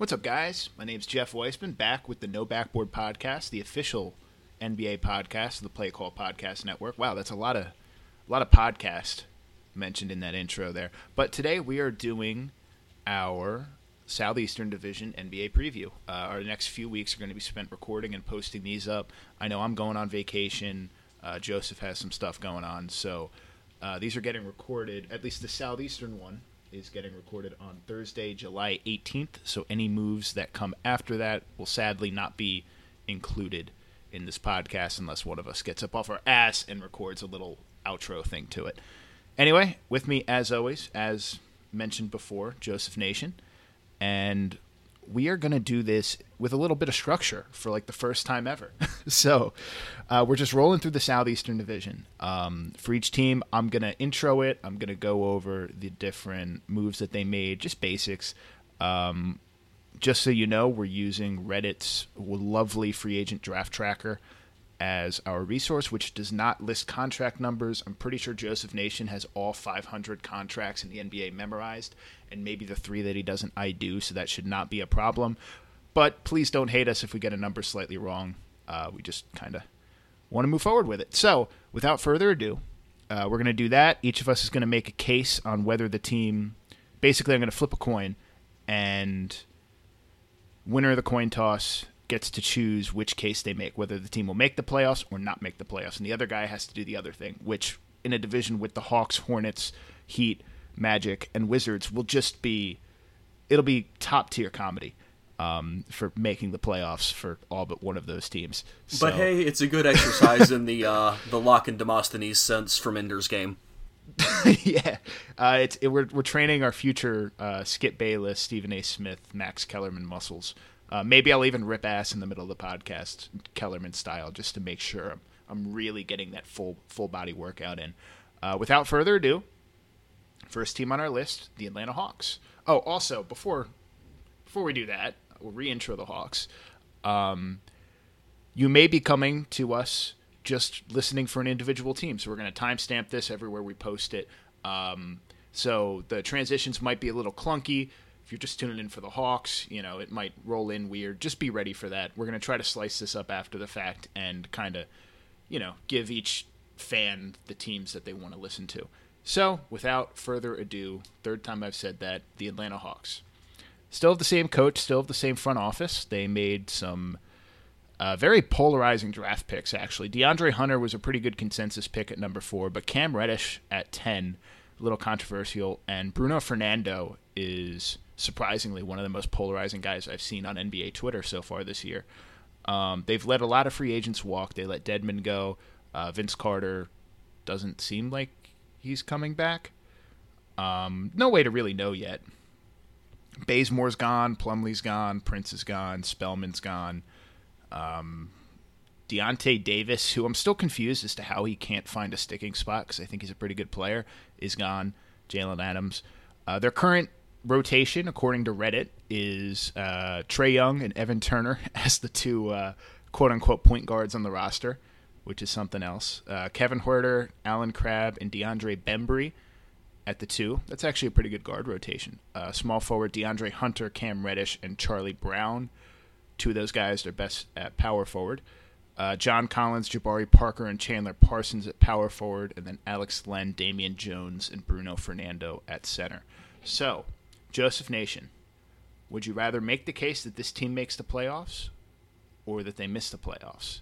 What's up, guys? My name's Jeff Weisman, back with the No Backboard Podcast, the official NBA podcast of the Play Call Podcast Network. Wow, that's a lot of a lot of podcast mentioned in that intro there. But today we are doing our Southeastern Division NBA preview. Uh, our next few weeks are going to be spent recording and posting these up. I know I'm going on vacation. Uh, Joseph has some stuff going on, so uh, these are getting recorded. At least the Southeastern one is getting recorded on Thursday, July 18th. So any moves that come after that will sadly not be included in this podcast unless one of us gets up off our ass and records a little outro thing to it. Anyway, with me as always, as mentioned before, Joseph Nation, and we are going to do this with a little bit of structure for like the first time ever. so uh, we're just rolling through the Southeastern Division. Um, for each team, I'm going to intro it. I'm going to go over the different moves that they made, just basics. Um, just so you know, we're using Reddit's lovely free agent draft tracker as our resource, which does not list contract numbers. I'm pretty sure Joseph Nation has all 500 contracts in the NBA memorized, and maybe the three that he doesn't, I do, so that should not be a problem. But please don't hate us if we get a number slightly wrong. Uh, we just kind of want to move forward with it. So, without further ado, uh, we're going to do that. Each of us is going to make a case on whether the team. Basically, I'm going to flip a coin, and winner of the coin toss gets to choose which case they make, whether the team will make the playoffs or not make the playoffs, and the other guy has to do the other thing. Which, in a division with the Hawks, Hornets, Heat, Magic, and Wizards, will just be it'll be top tier comedy. Um, for making the playoffs for all but one of those teams. So. But hey, it's a good exercise in the uh, the Locke and Demosthenes sense from Ender's Game. yeah, uh, it's it, we're we're training our future uh, Skip Bayless, Stephen A. Smith, Max Kellerman muscles uh, maybe I'll even rip ass in the middle of the podcast, Kellerman style, just to make sure I'm, I'm really getting that full full body workout in. Uh, without further ado, first team on our list, the Atlanta Hawks. Oh, also before before we do that, we'll reintro the Hawks. Um, you may be coming to us just listening for an individual team, so we're going to timestamp this everywhere we post it. Um, so the transitions might be a little clunky if you're just tuning in for the Hawks, you know, it might roll in weird. Just be ready for that. We're going to try to slice this up after the fact and kind of, you know, give each fan the teams that they want to listen to. So, without further ado, third time I've said that, the Atlanta Hawks. Still have the same coach, still have the same front office. They made some uh, very polarizing draft picks, actually. DeAndre Hunter was a pretty good consensus pick at number four, but Cam Reddish at 10, a little controversial, and Bruno Fernando is surprisingly one of the most polarizing guys I've seen on NBA Twitter so far this year. Um, they've let a lot of free agents walk. They let Dedmon go. Uh, Vince Carter doesn't seem like he's coming back. Um, no way to really know yet. Bazemore's gone. Plumlee's gone. Prince is gone. Spellman's gone. Um, Deyonta Davis, who I'm still confused as to how he can't find a sticking spot because I think he's a pretty good player, is gone. Jalen Adams. Uh, their current rotation, according to Reddit, is uh, Trae Young and Evan Turner as the two uh, quote unquote point guards on the roster, which is something else. Uh, Kevin Huerter, Allen Crabbe, and DeAndre Bembry at the two. That's actually a pretty good guard rotation. Uh, small forward DeAndre Hunter, Cam Reddish, and Charlie Brown. Two of those guys are best at power forward. Uh, John Collins, Jabari Parker, and Chandler Parsons at power forward, and then Alex Len, Damian Jones, and Bruno Fernando at center. So, Joseph Nation, would you rather make the case that this team makes the playoffs or that they miss the playoffs?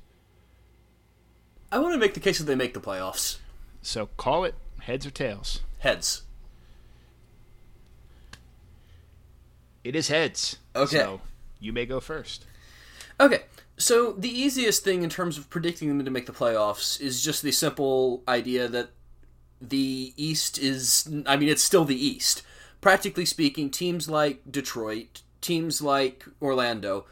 I want to make the case that they make the playoffs. So call it heads or tails. Heads. It is heads. Okay. So you may go first. Okay. So the easiest thing in terms of predicting them to make the playoffs is just the simple idea that the East is I mean it's still the East practically speaking, teams like Detroit, teams like Orlando,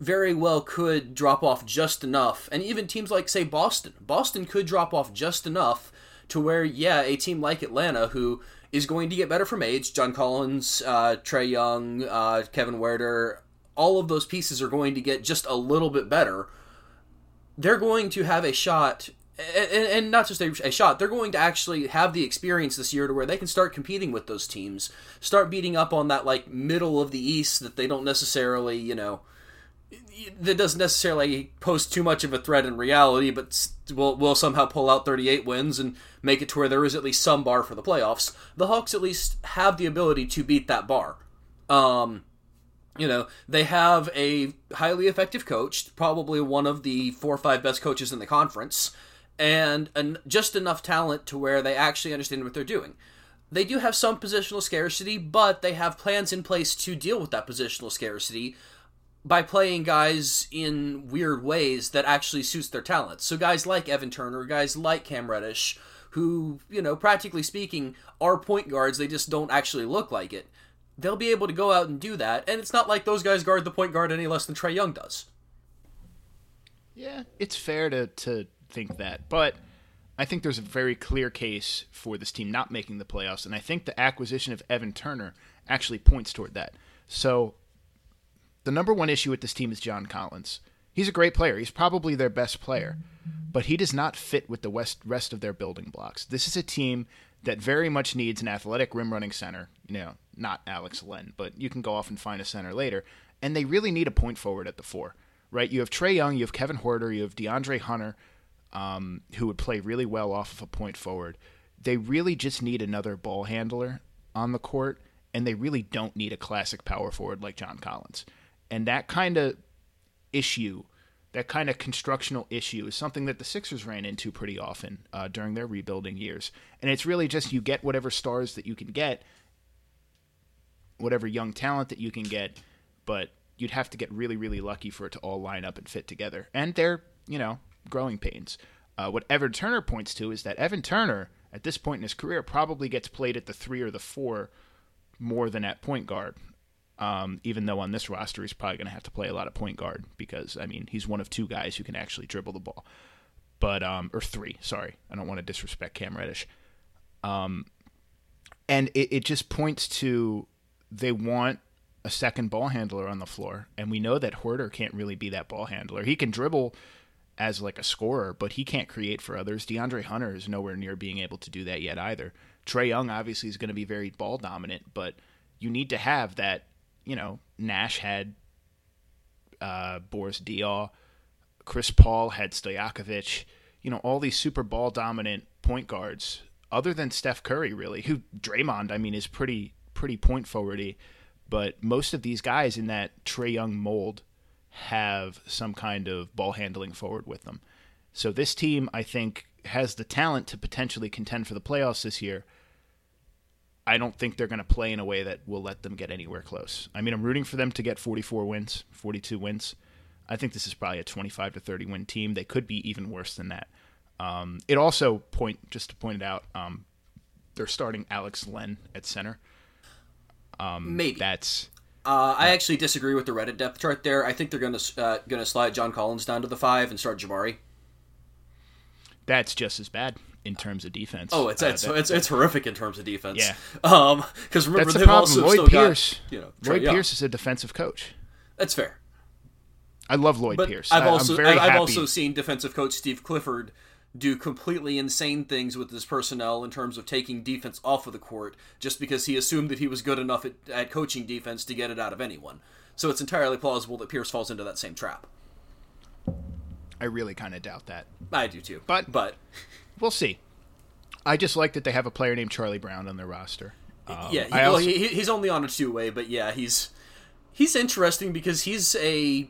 very well could drop off just enough, and even teams like, say, Boston. Boston could drop off just enough to where, yeah, a team like Atlanta, who is going to get better from age, John Collins, uh, Trae Young, uh, Kevin Huerter, all of those pieces are going to get just a little bit better. They're going to have a shot and, and not just a, a, shot. They're going to actually have the experience this year to where they can start competing with those teams, start beating up on that like middle of the East that they don't necessarily, you know, that doesn't necessarily pose too much of a threat in reality, but will will somehow pull out 38 wins and make it to where there is at least some bar for the playoffs. The Hawks at least have the ability to beat that bar. Um, you know, they have a highly effective coach, probably one of the four or five best coaches in the conference, and an, just enough talent to where they actually understand what they're doing. They do have some positional scarcity, but they have plans in place to deal with that positional scarcity by playing guys in weird ways that actually suits their talents. So guys like Evan Turner, guys like Cam Reddish, who, you know, practically speaking, are point guards, they just don't actually look like it. They'll be able to go out and do that, and it's not like those guys guard the point guard any less than Trae Young does. Yeah, it's fair to, to think that, but I think there's a very clear case for this team not making the playoffs, and I think the acquisition of Evan Turner actually points toward that. So the number one issue with this team is John Collins. He's a great player. He's probably their best player, but he does not fit with the west, rest of their building blocks. This is a team that very much needs an athletic rim running center. You know, not Alex Len, but you can go off and find a center later. And they really need a point forward at the four, right? You have Trae Young, you have Kevin Huerter, you have DeAndre Hunter, um, who would play really well off of a point forward. They really just need another ball handler on the court, and they really don't need a classic power forward like John Collins. And that kind of issue, that kind of constructional issue, is something that the Sixers ran into pretty often uh, during their rebuilding years. And it's really just you get whatever stars that you can get, whatever young talent that you can get, but you'd have to get really, really lucky for it to all line up and fit together. And they're, you know, growing pains. Uh, what Evan Turner points to is that Evan Turner, at this point in his career, probably gets played at the three or the four more than at point guard. Um, even though on this roster he's probably going to have to play a lot of point guard because I mean he's one of two guys who can actually dribble the ball, but um, or three. Sorry, I don't want to disrespect Cam Reddish. Um, and it, it just points to they want a second ball handler on the floor, and we know that Huerter can't really be that ball handler. He can dribble as like a scorer, but he can't create for others. DeAndre Hunter is nowhere near being able to do that yet either. Trae Young obviously is going to be very ball dominant, but you need to have that you know, Nash had uh, Boris Diaw, Chris Paul had Stojakovic, you know, all these super ball dominant point guards, other than Steph Curry, really, who Draymond, I mean, is pretty pretty point forwardy, but most of these guys in that Trae Young mold have some kind of ball handling forward with them. So this team, I think, has the talent to potentially contend for the playoffs this year. I don't think they're going to play in a way that will let them get anywhere close. I mean, I'm rooting for them to get 44 wins, 42 wins. I think this is probably a 25 to 30 win team. They could be even worse than that. Um, it also point just to point it out, um, they're starting Alex Len at center. Um, Maybe that's. Uh, I actually disagree with the Reddit depth chart there. I think they're going to uh, going to slide John Collins down to the five and start Jabari. That's just as bad in terms of defense. Oh, it's uh, it's, that, it's, it's horrific in terms of defense. Yeah. Um, because remember That's they've the also Lloyd still Pierce, got you know Lloyd. Pierce is a defensive coach. That's fair. I love Lloyd But Pierce. I've I, also I've happy. also seen defensive coach Steve Clifford do completely insane things with his personnel in terms of taking defense off of the court just because he assumed that he was good enough at, at coaching defense to get it out of anyone. So it's entirely plausible that Pierce falls into that same trap. I really kind of doubt that. I do too. But- but We'll see. I just like that they have a player named Charlie Brown on their roster. Um, yeah, he, I well, he, he's only on a two way, but yeah, he's he's interesting because he's a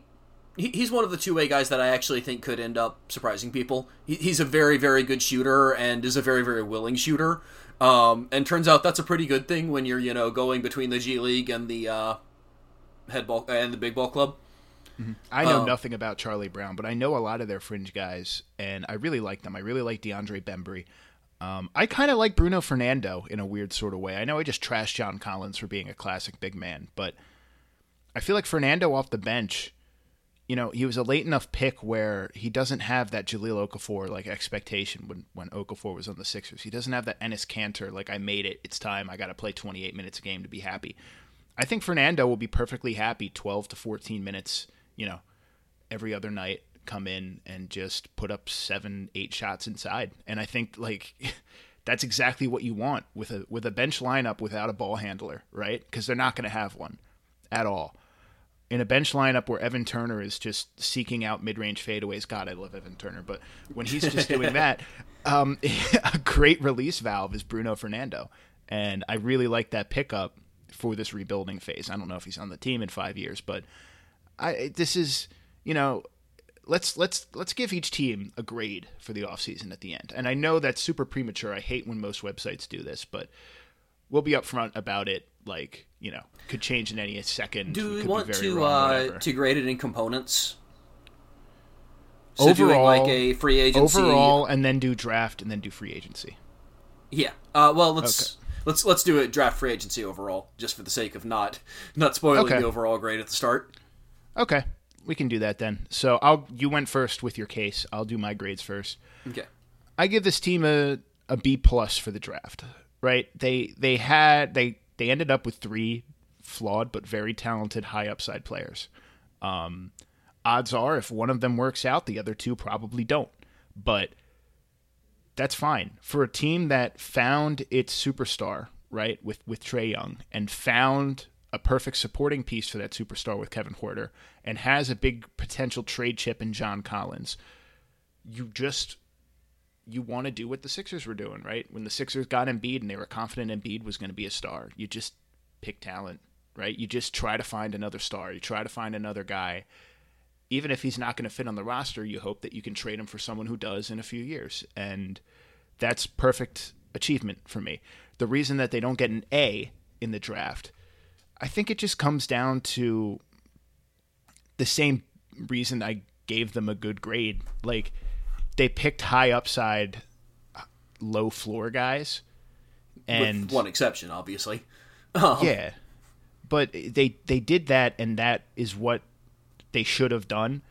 he, he's one of the two way guys that I actually think could end up surprising people. He, he's a very very good shooter and is a very very willing shooter. Um, and turns out that's a pretty good thing when you're you know going between the G League and the uh, head ball and the big ball club. I know Um, nothing about Charlie Brown, but I know a lot of their fringe guys, and I really like them. I really like DeAndre Bembry. Um, I kind of like Bruno Fernando in a weird sort of way. I know I just trashed John Collins for being a classic big man, but I feel like Fernando off the bench, you know, he was a late enough pick where he doesn't have that Jahlil Okafor like expectation when when Okafor was on the Sixers. He doesn't have that Enes Kanter like I made it. It's time. I got to play 28 minutes a game to be happy. I think Fernando will be perfectly happy 12 to 14 minutes, you know, every other night come in and just put up seven, eight shots inside. And I think like that's exactly what you want with a with a bench lineup without a ball handler, right? Because they're not going to have one at all. In a bench lineup where Evan Turner is just seeking out mid-range fadeaways, God, I love Evan Turner, but when he's just doing that, um, a great release valve is Bruno Fernando, and I really like that pickup for this rebuilding phase. I don't know if he's on the team in five years, but I this is you know let's let's let's give each team a grade for the offseason at the end. And I know that's super premature. I hate when most websites do this, but we'll be upfront about it. Like you know, could change in any second. Do we could want be very to wrong, uh, to grade it in components? So overall, like a free agency overall, and then do draft, and then do free agency. Yeah. Uh, well, let's let's let's do a draft free agency overall, just for the sake of not not spoiling Okay. the overall grade at the start. Okay, we can do that then. So I'll you went first with your case. I'll do my grades first. Okay. I give this team a, a B plus for the draft. Right? They they had they they ended up with three flawed but very talented high upside players. Um, odds are if one of them works out, the other two probably don't. But that's fine for a team that found its superstar right with with Trae Young and found a perfect supporting piece for that superstar with Kevin Porter and has a big potential trade chip in John Collins. You just you want to do what the Sixers were doing, right? When the Sixers got Embiid and they were confident Embiid was going to be a star, you just pick talent, right? You just try to find another star. You try to find another guy. Even if he's not going to fit on the roster, you hope that you can trade him for someone who does in a few years. And that's perfect achievement for me. The reason that they don't get an A in the draft, I think it just comes down to the same reason I gave them a good grade. Like they picked high upside, low floor guys, and With one exception, obviously. Um, yeah, but they they did that, and that is what they should have done.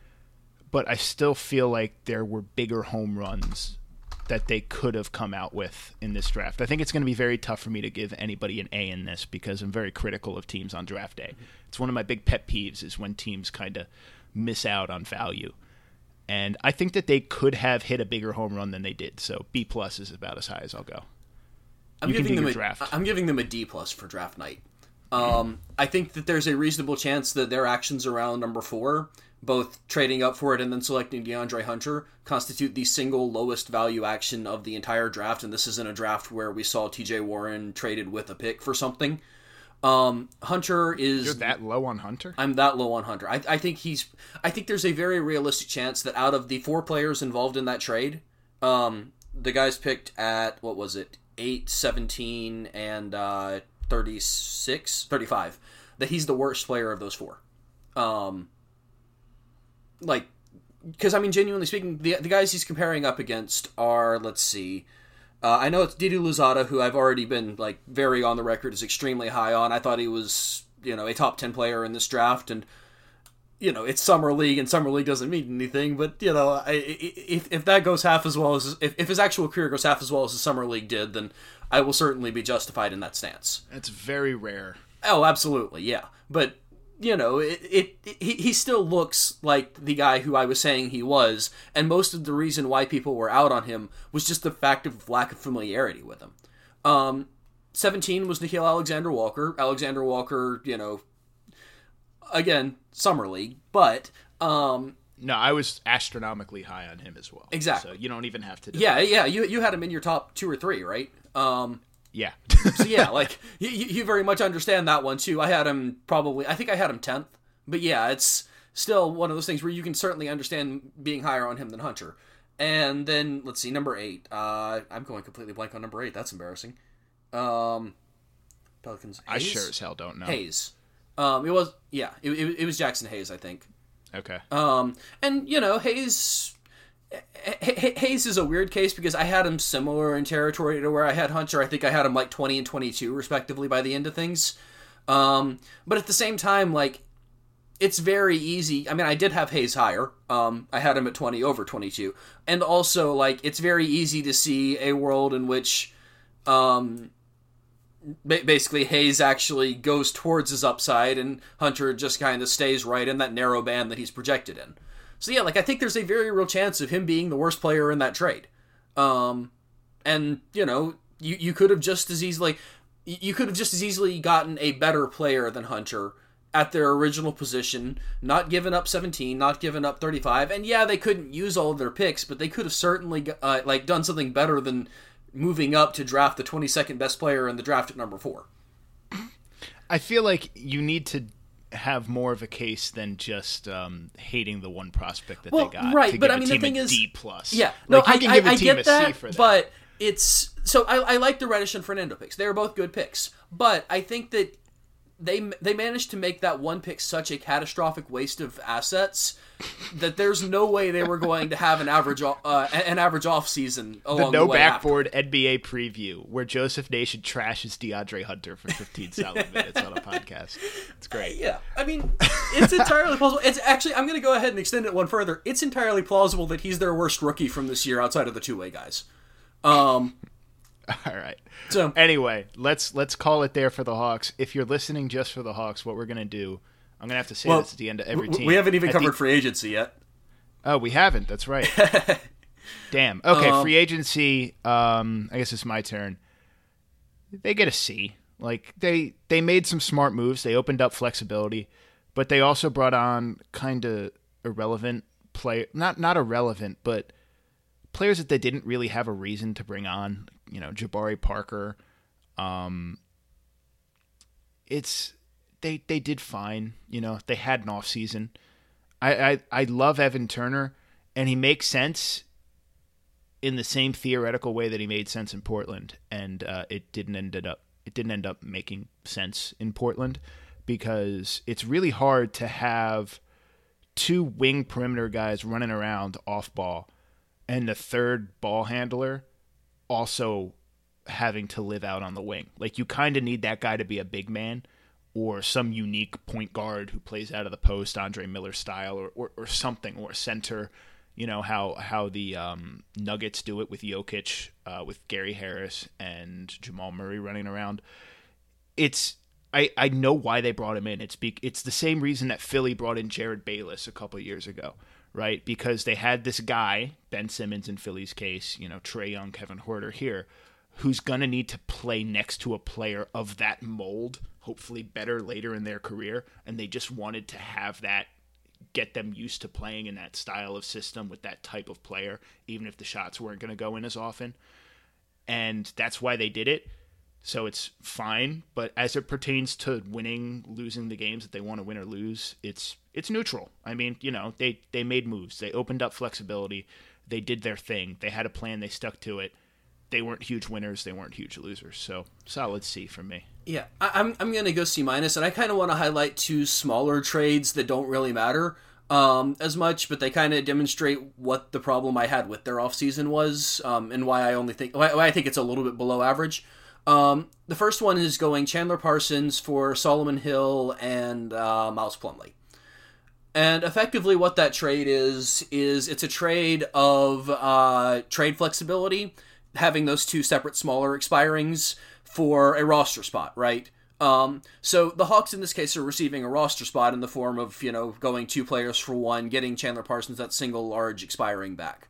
But I still feel like there were bigger home runs that they could have come out with in this draft. I think it's going to be very tough for me to give anybody an A in this because I'm very critical of teams on draft day. It's one of my big pet peeves is when teams kind of miss out on value. And I think that they could have hit a bigger home run than they did. So B plus is about as high as I'll go. I'm You giving them a, draft. I'm giving them a D plus for draft night. Um, I think that there's a reasonable chance that their actions around number four, both trading up for it and then selecting DeAndre Hunter, constitute the single lowest value action of the entire draft. And this isn't a draft where we saw T.J. Warren traded with a pick for something. Um, Hunter is You're that low on Hunter? I'm that low on Hunter. I, I think he's. I think there's a very realistic chance that out of the four players involved in that trade, um, the guys picked at what was it, 8, 17, and uh, 36, 35, that he's the worst player of those four. Um, like, because I mean, genuinely speaking, the the guys he's comparing up against are let's see. Uh, I know it's Didi Louzada, who I've already been like very on the record is extremely high on. I thought he was you know a top ten player in this draft, and you know it's summer league, and summer league doesn't mean anything. But you know, I, if if that goes half as well as if, if his actual career goes half as well as the summer league did, then I will certainly be justified in that stance. That's very rare. Oh, absolutely, yeah. But you know, it, it, it he, he still looks like the guy who I was saying he was, and most of the reason why people were out on him was just the fact of lack of familiarity with him. Um, seventeen was Nickeil Alexander Walker. Alexander Walker, you know, again summer league, but um, No, I was astronomically high on him as well. Exactly. So you don't even have to. yeah, yeah, you you had him in your top two or three, right? Um, Yeah. so yeah, like you, you very much understand that one too. I had him probably, I think I had him tenth, but yeah, it's still one of those things where you can certainly understand being higher on him than Hunter. And then let's see, number eight. Uh, I'm going completely blank on number eight. That's embarrassing. Um, Pelicans. I sure as hell don't know. Hayes. Um, it was yeah, it, it, it was Jaxson Hayes, I think. Okay. Um, and you know, Hayes. Hayes is a weird case because I had him similar in territory to where I had Hunter. I think I had him like twenty and twenty-two respectively by the end of things. Um, but at the same time, like it's very easy. I mean, I did have Hayes higher. Um, I had him at twenty over twenty-two, and also like it's very easy to see a world in which, um, basically Hayes actually goes towards his upside, and Hunter just kind of stays right in that narrow band that he's projected in. So yeah, like I think there's a very real chance of him being the worst player in that trade. Um, and you know, you you could have just as easily you could have just as easily gotten a better player than Hunter at their original position, not given up 17, not given up 35. And yeah, they couldn't use all of their picks, but they could have certainly uh, like done something better than moving up to draft the 22nd best player in the draft at number 4. I feel like you need to have more of a case than just um, hating the one prospect that well, they got. Right, but I mean the thing is, D plus. Yeah, like, no, you can I, give a I, I team get a C that, for that. but it's so I, I like the Reddish and Fernando picks. They're both good picks, but I think that they they managed to make that one pick such a catastrophic waste of assets that there's no way they were going to have an average uh, an average off season the no the way after. backboard NBA preview where Joseph Nation trashes DeAndre Hunter for 15 solid minutes on a podcast. It's great. Yeah, I mean, it's entirely plausible. It's actually, I'm going to go ahead and extend it one further. It's entirely plausible that he's their worst rookie from this year outside of the two way guys. Um, All right. so Anyway, let's let's call it there for the Hawks. If you're listening just for the Hawks, what we're gonna do? I'm gonna have to say well, this at the end of every team. we haven't even At the- covered free agency yet. Oh, we haven't. That's right. Damn. Okay, Um, free agency. Um, I guess it's my turn. They get a C. Like they they made some smart moves. They opened up flexibility, but they also brought on kind of irrelevant play. Not not irrelevant, but players that they didn't really have a reason to bring on. You know, Jabari Parker. Um, it's they they did fine. You know, they had an off season. I, I I love Evan Turner, and he makes sense in the same theoretical way that he made sense in Portland, and uh, it didn't ended up it didn't end up making sense in Portland because it's really hard to have two wing perimeter guys running around off ball and the third ball handler also having to live out on the wing. Like you kind of need that guy to be a big man or some unique point guard who plays out of the post, Andre Miller style, or, or, or something, or center. You know how how the um, Nuggets do it with Jokic, uh, with Gary Harris and Jamal Murray running around. It's I, I know why they brought him in. It's be, it's the same reason that Philly brought in Jerryd Bayless a couple years ago, right? Because they had this guy, Ben Simmons in Philly's case, you know, Trae Young, Kevin Huerter here, who's gonna need to play next to a player of that mold, hopefully better later in their career, and they just wanted to have that get them used to playing in that style of system with that type of player, even if the shots weren't going to go in as often. And that's why they did it. So it's fine, but as it pertains to winning, losing the games that they want to win or lose, it's it's neutral. I mean, you know, they they made moves. They opened up flexibility. They did their thing. They had a plan, they stuck to it. They weren't huge winners, they weren't huge losers. So, solid C for me. Yeah, I, I'm I'm gonna go C minus, and I kind of want to highlight two smaller trades that don't really matter um, as much, but they kind of demonstrate what the problem I had with their offseason was, um, and why I only think why, why I think it's a little bit below average. Um, the first one is going Chandler Parsons for Solomon Hill and uh, Miles Plumlee. And effectively, what that trade is is it's a trade of uh, trade flexibility, having those two separate smaller expirings for a roster spot, right? Um, so the Hawks in this case are receiving a roster spot in the form of you know going two players for one, getting Chandler Parsons that single large expiring back.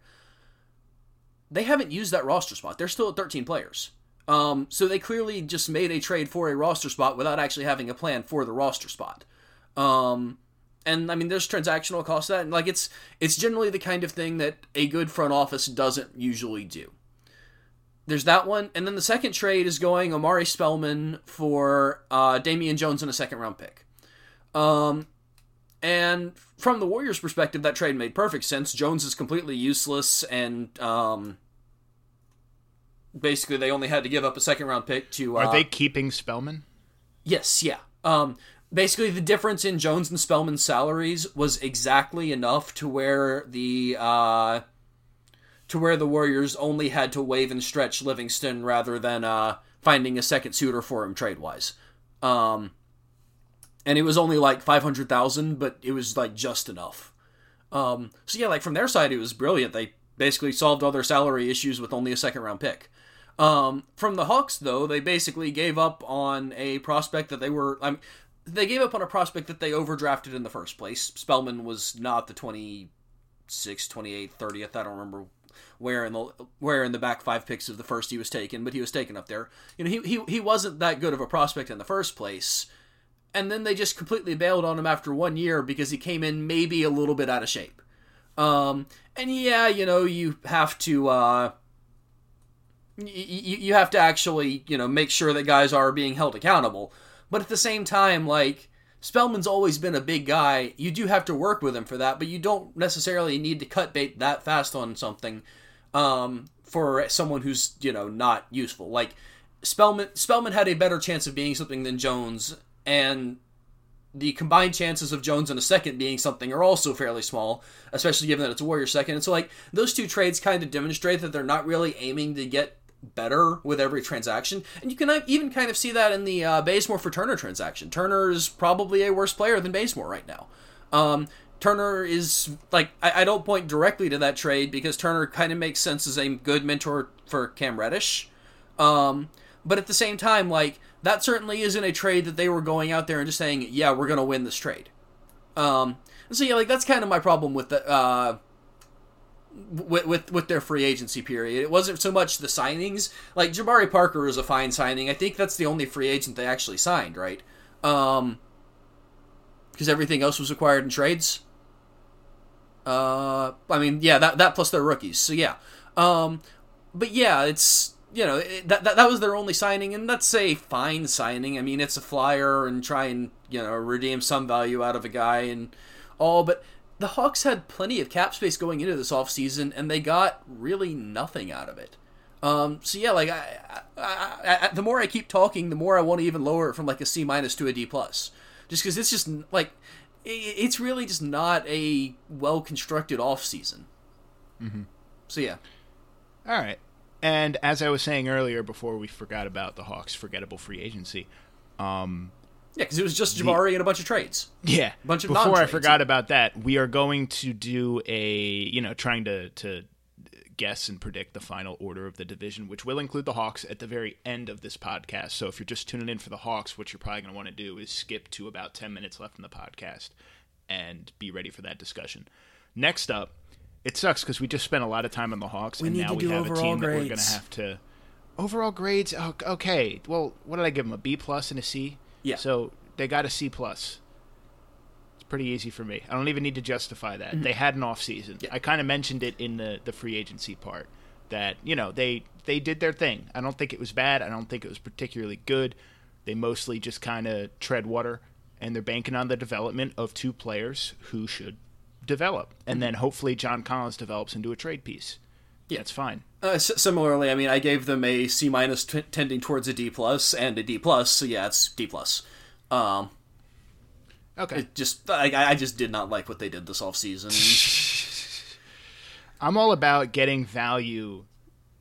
They haven't used that roster spot. They're still at 13 players. Um, so they clearly just made a trade for a roster spot without actually having a plan for the roster spot. Um, and I mean, there's transactional cost that, and like it's it's generally the kind of thing that a good front office doesn't usually do. There's that one, and then the second trade is going Omari Spellman for uh, Damian Jones and a second round pick. Um, and from the Warriors' perspective, that trade made perfect sense. Jones is completely useless, and um, basically they only had to give up a second round pick to. Uh, Are they keeping Spellman? Yes, yeah. Um, basically, the difference in Jones and Spellman's salaries was exactly enough to where the uh, to where the Warriors only had to waive and stretch Livingston rather than uh, finding a second suitor for him trade wise. Um, and it was only like five hundred thousand, but it was like just enough. Um, so yeah, like from their side, it was brilliant. They basically solved all their salary issues with only a second round pick. Um, from the Hawks, though, they basically gave up on a prospect that they were. I mean, they gave up on a prospect that they overdrafted in the first place. Spellman was not the 26th, 28th, 30th. I don't remember where in the where in the back five picks of the first he was taken, but he was taken up there. You know, he he he wasn't that good of a prospect in the first place. And then they just completely bailed on him after one year because he came in maybe a little bit out of shape. Um, and yeah, you know, you have to uh, you, you have to actually you know make sure that guys are being held accountable. But at the same time, like Spellman's always been a big guy. You do have to work with him for that, but you don't necessarily need to cut bait that fast on something um, for someone who's you know not useful. Like Spellman, Spellman had a better chance of being something than Jones, and the combined chances of Jones in a second being something are also fairly small, especially given that it's a Warrior second. And so, like, those two trades kind of demonstrate that they're not really aiming to get better with every transaction. And you can even kind of see that in the uh, Bazemore for Turner transaction. Turner is probably a worse player than Bazemore right now. Um, Turner is, like, I, I don't point directly to that trade because Turner kind of makes sense as a good mentor for Cam Reddish. Um, but at the same time, like, that certainly isn't a trade that they were going out there and just saying, yeah, we're to win this trade. Um, so yeah, like that's kind of my problem with the uh, with, with with their free agency period. It wasn't so much the signings. Like Jabari Parker was a fine signing. I think that's the only free agent they actually signed, right? Um, because everything else was acquired in trades. Uh, I mean, yeah, that that plus their rookies. So yeah, um, but yeah, it's you know that, that that was their only signing, and that's a fine signing. I mean, it's a flyer and try and you know redeem some value out of a guy and all, but the Hawks had plenty of cap space going into this offseason, and they got really nothing out of it. Um, so yeah, like I, I, I, the more I keep talking, the more I want to even lower it from like a C minus to a D plus, just because it's just like it's really just not a well constructed off season. Mm-hmm. So yeah. All right. And as I was saying earlier, before we forgot about the Hawks' forgettable free agency, um, yeah, because it was just Jabari the, and a bunch of trades. Yeah, a bunch of before I forgot about that, we are going to do a you know trying to to guess and predict the final order of the division, which will include the Hawks at the very end of this podcast. So if you're just tuning in for the Hawks, what you're probably going to want to do is skip to about ten minutes left in the podcast and be ready for that discussion. Next up it sucks because we just spent a lot of time on the Hawks, we and now we have a team grades. that we're going to have to. Overall grades, oh, okay. Well, what did I give them? A B plus and a C. Yeah. So they got a C plus. It's pretty easy for me. I don't even need to justify that. Mm-hmm. They had an off season. Yeah. I kind of mentioned it in the the free agency part that you know they they did their thing. I don't think it was bad. I don't think it was particularly good. They mostly just kind of tread water, and they're banking on the development of two players who should develop, and then hopefully John Collins develops into a trade piece. Yeah, it's fine. Uh, s- similarly, I mean, I gave them a C minus t- tending towards a D plus and a D plus. So yeah, it's D plus. Um, okay. It just I, I just did not like what they did this off season. I'm all about getting value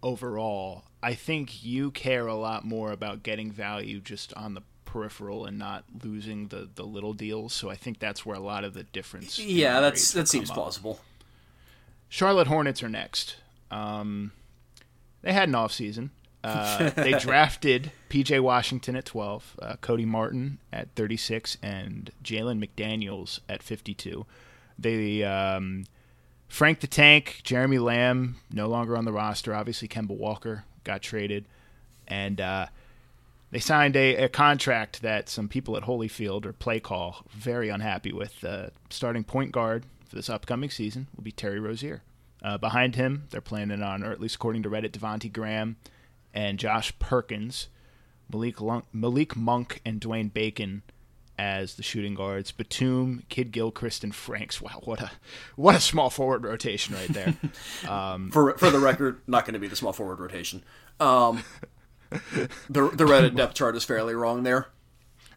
overall. I think you care a lot more about getting value just on the peripheral and not losing the the little deals. So I think that's where a lot of the difference. Yeah, that's that seems up. plausible. Charlotte Hornets are next. Um, they had an off season. Uh, they drafted PJ Washington at 12, uh, Cody Martin at 36, and Jalen McDaniels at 52. They um, Frank the Tank, Jeremy Lamb, no longer on the roster. Obviously, Kemba Walker got traded, and uh, they signed a, a, contract that some people at Holyfield or Play Call very unhappy with. Uh, starting point guard for this upcoming season will be Terry Rozier. Uh, behind him, they're planning on, or at least according to Reddit, Devonte Graham and Josh Perkins, Malik, Lunk, Malik Monk, and Dwayne Bacon as the shooting guards. Batum, Kidd Gilchrist, and Franks. Wow, what a what a small forward rotation right there. Um, for for the record, not going to be the small forward rotation. Um, the the Reddit depth chart is fairly wrong there.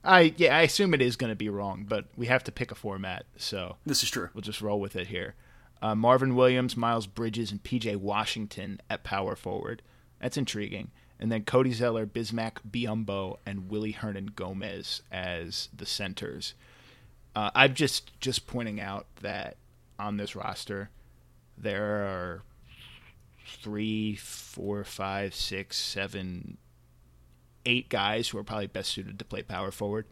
I yeah, I assume it is going to be wrong, but we have to pick a format, so this is true. We'll just roll with it here. Uh, Marvin Williams, Miles Bridges, and PJ Washington at power forward. That's intriguing. And then Cody Zeller, Bismack Biyombo, and Willy Hernangomez as the centers. Uh, I'm just just pointing out that on this roster, there are three, four, five, six, seven, eight guys who are probably best suited to play power forward.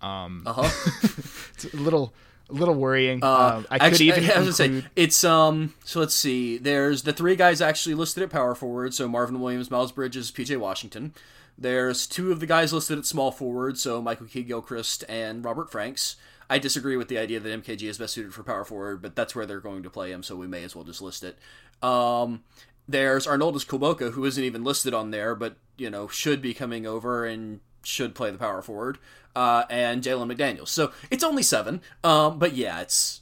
Um, uh huh. it's a little a little worrying. Uh, um, I could actually, even I gonna include, say it's um. So let's see. There's the three guys actually listed at power forward. So Marvin Williams, Miles Bridges, PJ Washington. There's two of the guys listed at small forward. So Michael Kidd Gilchrist and Robert Franks. I disagree with the idea that MKG is best suited for power forward, but that's where they're going to play him, so we may as well just list it. Um, there's Arnoldas Kulboka, who isn't even listed on there, but you know should be coming over and should play the power forward, uh, and Jalen McDaniels. So it's only seven, um, but yeah, it's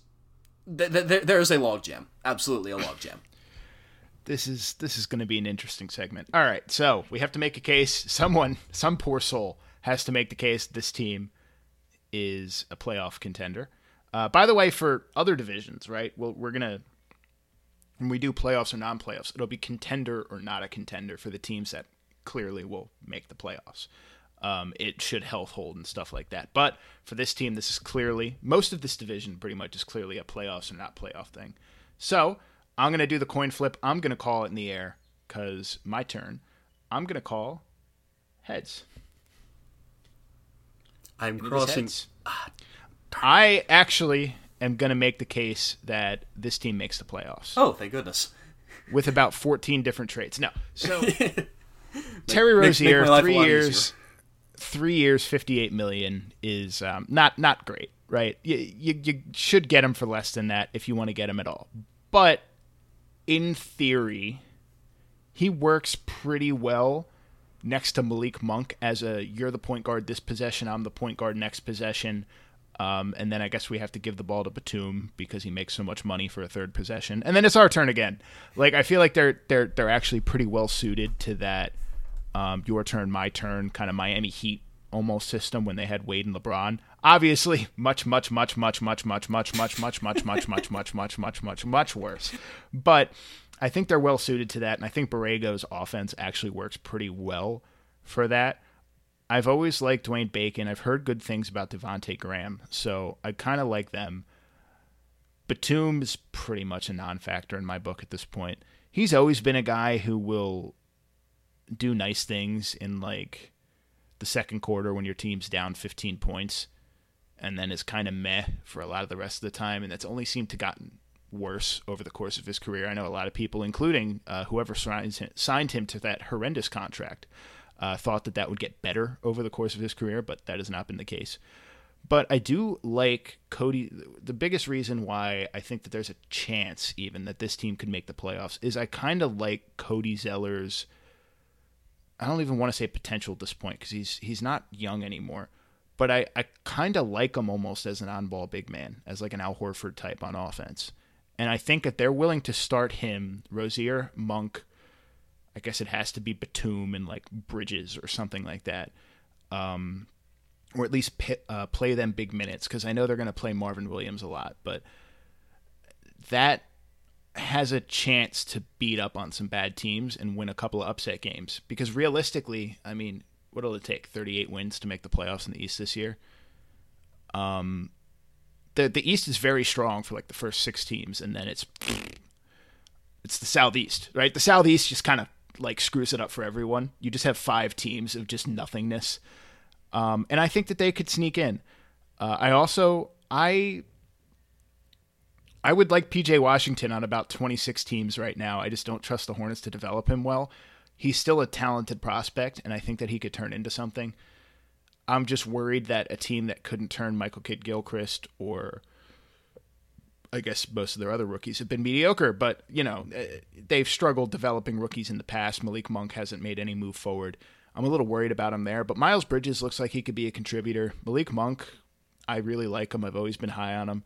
th- th- there's a logjam, absolutely a logjam. this is this is going to be an interesting segment. All right, so we have to make a case. Someone, some poor soul, has to make the case this team is a playoff contender. Uh, by the way, for other divisions, right? Well, we're gonna when we do playoffs or non-playoffs, it'll be contender or not a contender for the teams that clearly will make the playoffs. Um, it should health hold and stuff like that. But for this team, this is clearly most of this division pretty much is clearly a playoffs or not playoff thing. So I'm gonna do the coin flip. I'm gonna call it in the air because my turn. I'm gonna call heads. I'm crossing. heads. I actually am going to make the case that this team makes the playoffs Oh, thank goodness. with about 14 different traits. No. So Terry Rozier, my life a 3 lot years 3 years 58 million is um, not not great, right? You, you you should get him for less than that if you want to get him at all. But in theory, he works pretty well next to Malik Monk as a you're the point guard this possession, I'm the point guard next possession. Um, and then I guess we have to give the ball to Batum because he makes so much money for a third possession. And then it's our turn again. Like I feel like they're they're they're actually pretty well suited to that um, your turn, my turn kind of Miami Heat almost system when they had Wade and LeBron. Obviously, much, much, much, much, much, much, much, much, much, much, much, much, much, much, much, much, much worse. But I think they're well suited to that, and I think Borrego's offense actually works pretty well for that. I've always liked Dwayne Bacon. I've heard good things about Devonte Graham, so I kind of like them. Batum is pretty much a non-factor in my book at this point. He's always been a guy who will do nice things in like the second quarter when your team's down 15 points and then is kind of meh for a lot of the rest of the time and that's only seemed to gotten worse over the course of his career. I know a lot of people including uh, whoever signed him, to that horrendous contract uh, thought that that would get better over the course of his career, but that has not been the case. But I do like Cody. The biggest reason why I think that there's a chance even that this team could make the playoffs is I kind of like Cody Zeller's. I don't even want to say potential at this point because he's he's not young anymore. But I, I kind of like him almost as an on-ball big man, as like an Al Horford type on offense. And I think that they're willing to start him, Rozier, Monk. I guess it has to be Batum and like Bridges or something like that. Um, or at least pit, uh, play them big minutes because I know they're going to play Marvin Williams a lot, but that has a chance to beat up on some bad teams and win a couple of upset games. Because realistically, I mean, what'll it take? 38 wins to make the playoffs in the East this year. Um, the the East is very strong for like the first six teams, and then it's it's the Southeast, right? The Southeast just kind of like screws it up for everyone. You just have five teams of just nothingness. Um, and I think that they could sneak in. Uh, I also I I would like PJ Washington on about 26 teams right now. I just don't trust the Hornets to develop him well. He's still a talented prospect, and I think that he could turn into something. I'm just worried that a team that couldn't turn Michael Kidd Gilchrist or I guess most of their other rookies have been mediocre, but you know eh, they've struggled developing rookies in the past. Malik Monk hasn't made any move forward. I'm a little worried about him there, but Miles Bridges looks like he could be a contributor. Malik Monk, I really like him. I've always been high on him.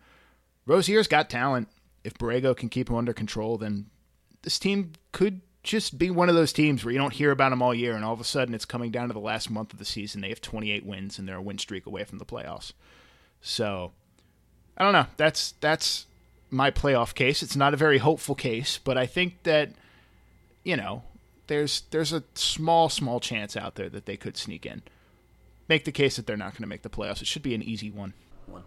Rozier's got talent. If Borrego can keep him under control, then this team could just be one of those teams where you don't hear about them all year, and all of a sudden it's coming down to the last month of the season. They have 28 wins, and they're a win streak away from the playoffs. So, I don't know. That's that's my playoff case. It's not a very hopeful case, but I think that you know there's there's a small small chance out there that they could sneak in. Make the case that they're not going to make the playoffs. It should be an easy one. One.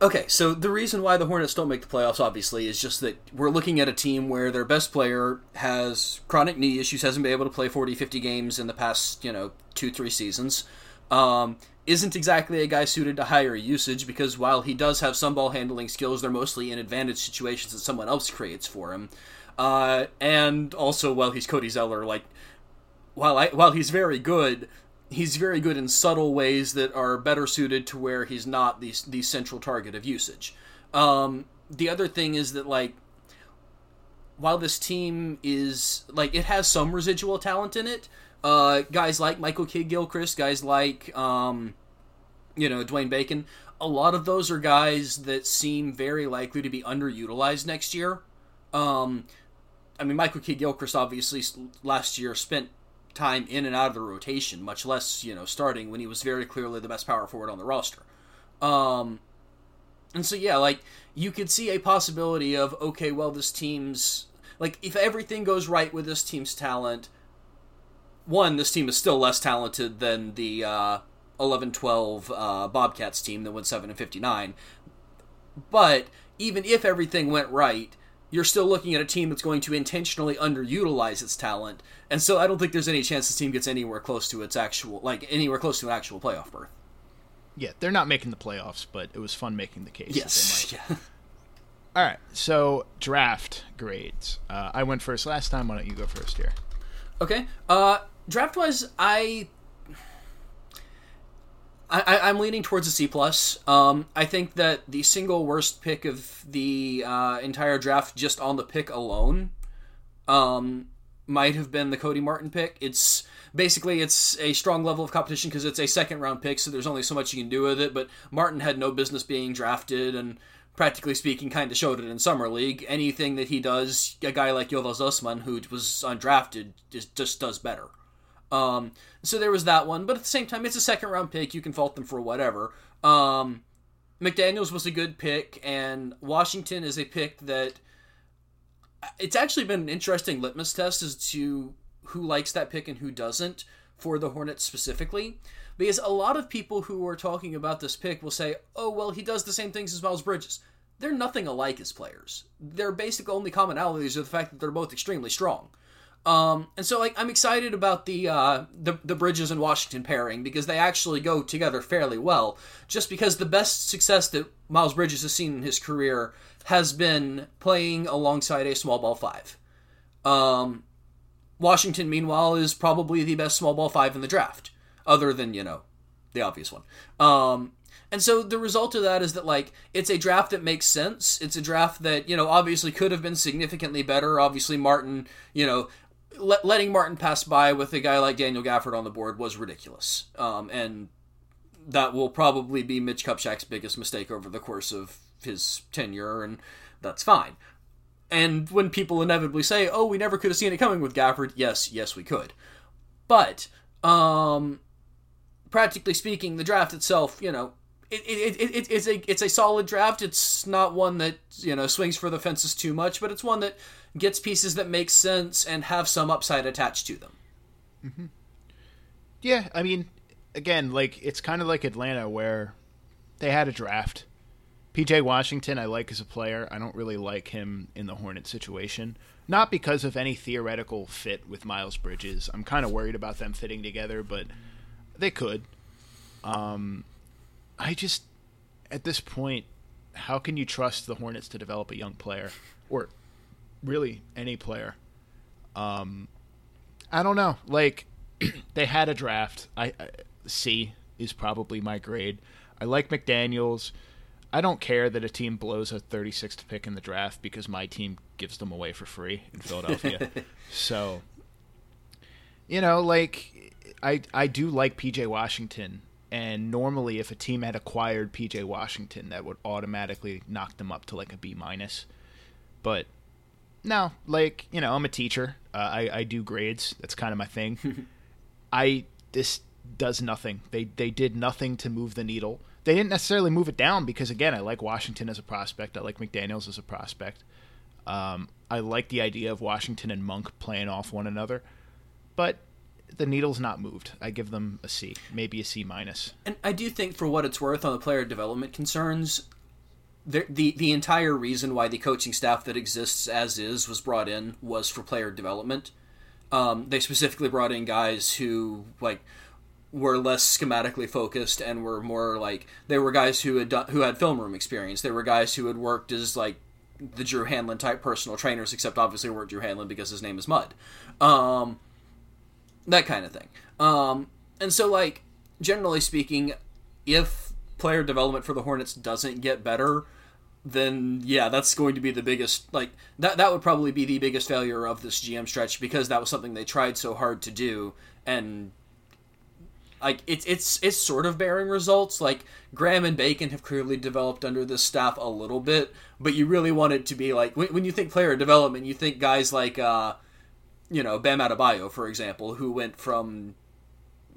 Okay, so the reason why the Hornets don't make the playoffs, obviously, is just that we're looking at a team where their best player has chronic knee issues, hasn't been able to play 40, 50 games in the past, you know, two, three seasons. Um, isn't exactly a guy suited to higher usage because while he does have some ball handling skills, they're mostly in advantage situations that someone else creates for him. Uh, and also, while he's Cody Zeller, like while I while he's very good, he's very good in subtle ways that are better suited to where he's not the the central target of usage. Um, the other thing is that like while this team is like it has some residual talent in it, uh, guys like Michael Kidd Gilchrist, guys like um, you know Dwayne Bacon, a lot of those are guys that seem very likely to be underutilized next year. Um, I mean, Michael Kidd Gilchrist obviously last year spent time in and out of the rotation, much less you know starting when he was very clearly the best power forward on the roster. Um, and so yeah, like you could see a possibility of okay, well this team's like if everything goes right with this team's talent, one this team is still less talented than the uh, 11-12 uh, Bobcats team that went seven and fifty nine. But even if everything went right, you're still looking at a team that's going to intentionally underutilize its talent, and so I don't think there's any chance this team gets anywhere close to its actual like anywhere close to an actual playoff berth. Yeah, they're not making the playoffs, but it was fun making the case. Yes. Yeah. All right, so draft grades. Uh, I went first last time. Why don't you go first here? Okay. Uh, draft wise, I I, am leaning towards a C plus. Um, I think that the single worst pick of the uh, entire draft, just on the pick alone, um, might have been the Cody Martin pick. It's basically it's a strong level of competition because it's a second round pick, so there's only so much you can do with it. But Martin had no business being drafted, and practically speaking, kind of showed it in summer league. Anything that he does, a guy like Yovel Zoosman, who was undrafted, just just does better. Um, so there was that one, but at the same time, it's a second round pick. You can fault them for whatever. Um, McDaniels was a good pick, and Washington is a pick that it's actually been an interesting litmus test as to who likes that pick and who doesn't for the Hornets specifically. Because a lot of people who are talking about this pick will say, oh, well, he does the same things as Miles Bridges. They're nothing alike as players. Their basic only commonalities are the fact that they're both extremely strong. Um, and so like I'm excited about the, uh, the the Bridges and Washington pairing because they actually go together fairly well. Just because the best success that Miles Bridges has seen in his career has been playing alongside a small ball five. Um, Washington, meanwhile, is probably the best small ball five in the draft, other than you know the obvious one. Um, and so the result of that is that like it's a draft that makes sense. It's a draft that you know obviously could have been significantly better. Obviously Martin, you know, let, letting Martin pass by with a guy like Daniel Gafford on the board was ridiculous. Um, and that will probably be Mitch Kupchak's biggest mistake over the course of his tenure, and that's fine. And when people inevitably say, "Oh, we never could have seen it coming with Gafford," yes, yes, we could. But um, practically speaking, the draft itself, you know, it, it, it, it, it's a it's a solid draft. It's not one that you know swings for the fences too much, but it's one that gets pieces that make sense and have some upside attached to them. Mm-hmm. Yeah, I mean, again, like it's kind of like Atlanta where they had a draft. PJ Washington, I like as a player. I don't really like him in the Hornet situation. Not because of any theoretical fit with Miles Bridges. I'm kind of worried about them fitting together, but they could. Um, I just, at this point, how can you trust the Hornets to develop a young player? Or really any player. Um, I don't know. Like they had a draft. I, I C is probably my grade. I like McDaniels. I don't care that a team blows a 36th pick in the draft because my team gives them away for free in Philadelphia. so, you know, like I I do like PJ Washington, and normally if a team had acquired PJ Washington, that would automatically knock them up to like a B minus. But no, like you know, I'm a teacher. Uh, I I do grades. That's kind of my thing. I this does nothing. They they did nothing to move the needle. They didn't necessarily move it down because again, I like Washington as a prospect. I like McDaniels as a prospect. Um, I like the idea of Washington and Monk playing off one another, but the needle's not moved. I give them a C, maybe a C minus. And I do think, for what it's worth, on the player development concerns, the, the entire reason why the coaching staff that exists as is was brought in was for player development. Um, they specifically brought in guys who like were less schematically focused and were more like they were guys who had done, who had film room experience. They were guys who had worked as like the Drew Hanlen type personal trainers, except obviously weren't Drew Hanlen because his name is Mud. Um, that kind of thing. Um, and so, like, generally speaking, if player development for the Hornets doesn't get better, then yeah, that's going to be the biggest like that that would probably be the biggest failure of this GM stretch because that was something they tried so hard to do and like it's it's it's sort of bearing results. Like Graham and Bacon have clearly developed under this staff a little bit, but you really want it to be like when, when you think player development, you think guys like uh, you know Bam Adebayo, for example, who went from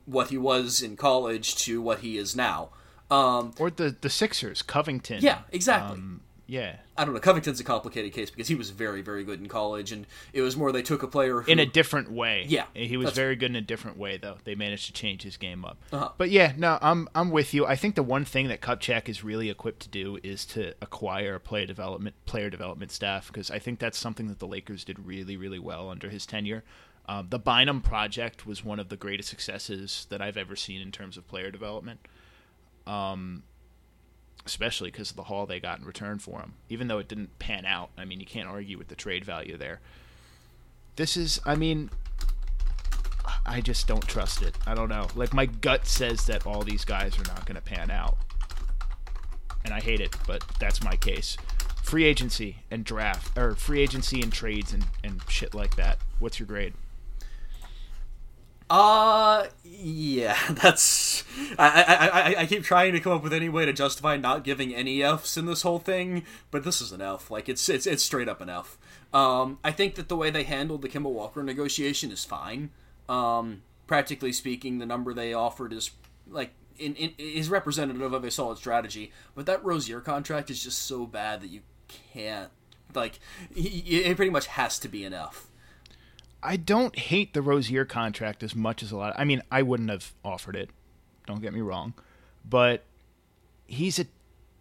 what he was in college to what he is now. Um, or the the Sixers, Covington. Yeah, exactly. Um, yeah. I don't know. Covington's a complicated case because he was very, very good in college, and it was more they took a player who, in a different way. Yeah, he was very good in a different way, though. They managed to change his game up. Uh-huh. But yeah, no, I'm I'm with you. I think the one thing that Kupchak is really equipped to do is to acquire a player development player development staff because I think that's something that the Lakers did really, really well under his tenure. Um, the Bynum project was one of the greatest successes that I've ever seen in terms of player development. Um, especially because of the haul they got in return for him. Even though it didn't pan out, I mean, you can't argue with the trade value there. This is, I mean, I just don't trust it. I don't know. Like my gut says that all these guys are not going to pan out, and I hate it, but that's my case. Free agency and draft, or free agency and trades and, and shit like that. What's your grade? Uh, yeah, that's. I, I, I, I keep trying to come up with any way to justify not giving any Fs in this whole thing, but this is an F. Like it's it's it's straight up an F. Um, I think that the way they handled the Kemba Walker negotiation is fine. Um, practically speaking, the number they offered is like in, in, is representative of a solid strategy. But that Rozier contract is just so bad that you can't like. It pretty much has to be an F. I don't hate the Rozier contract as much as a lot. Of, I mean, I wouldn't have offered it. Don't get me wrong, but he's a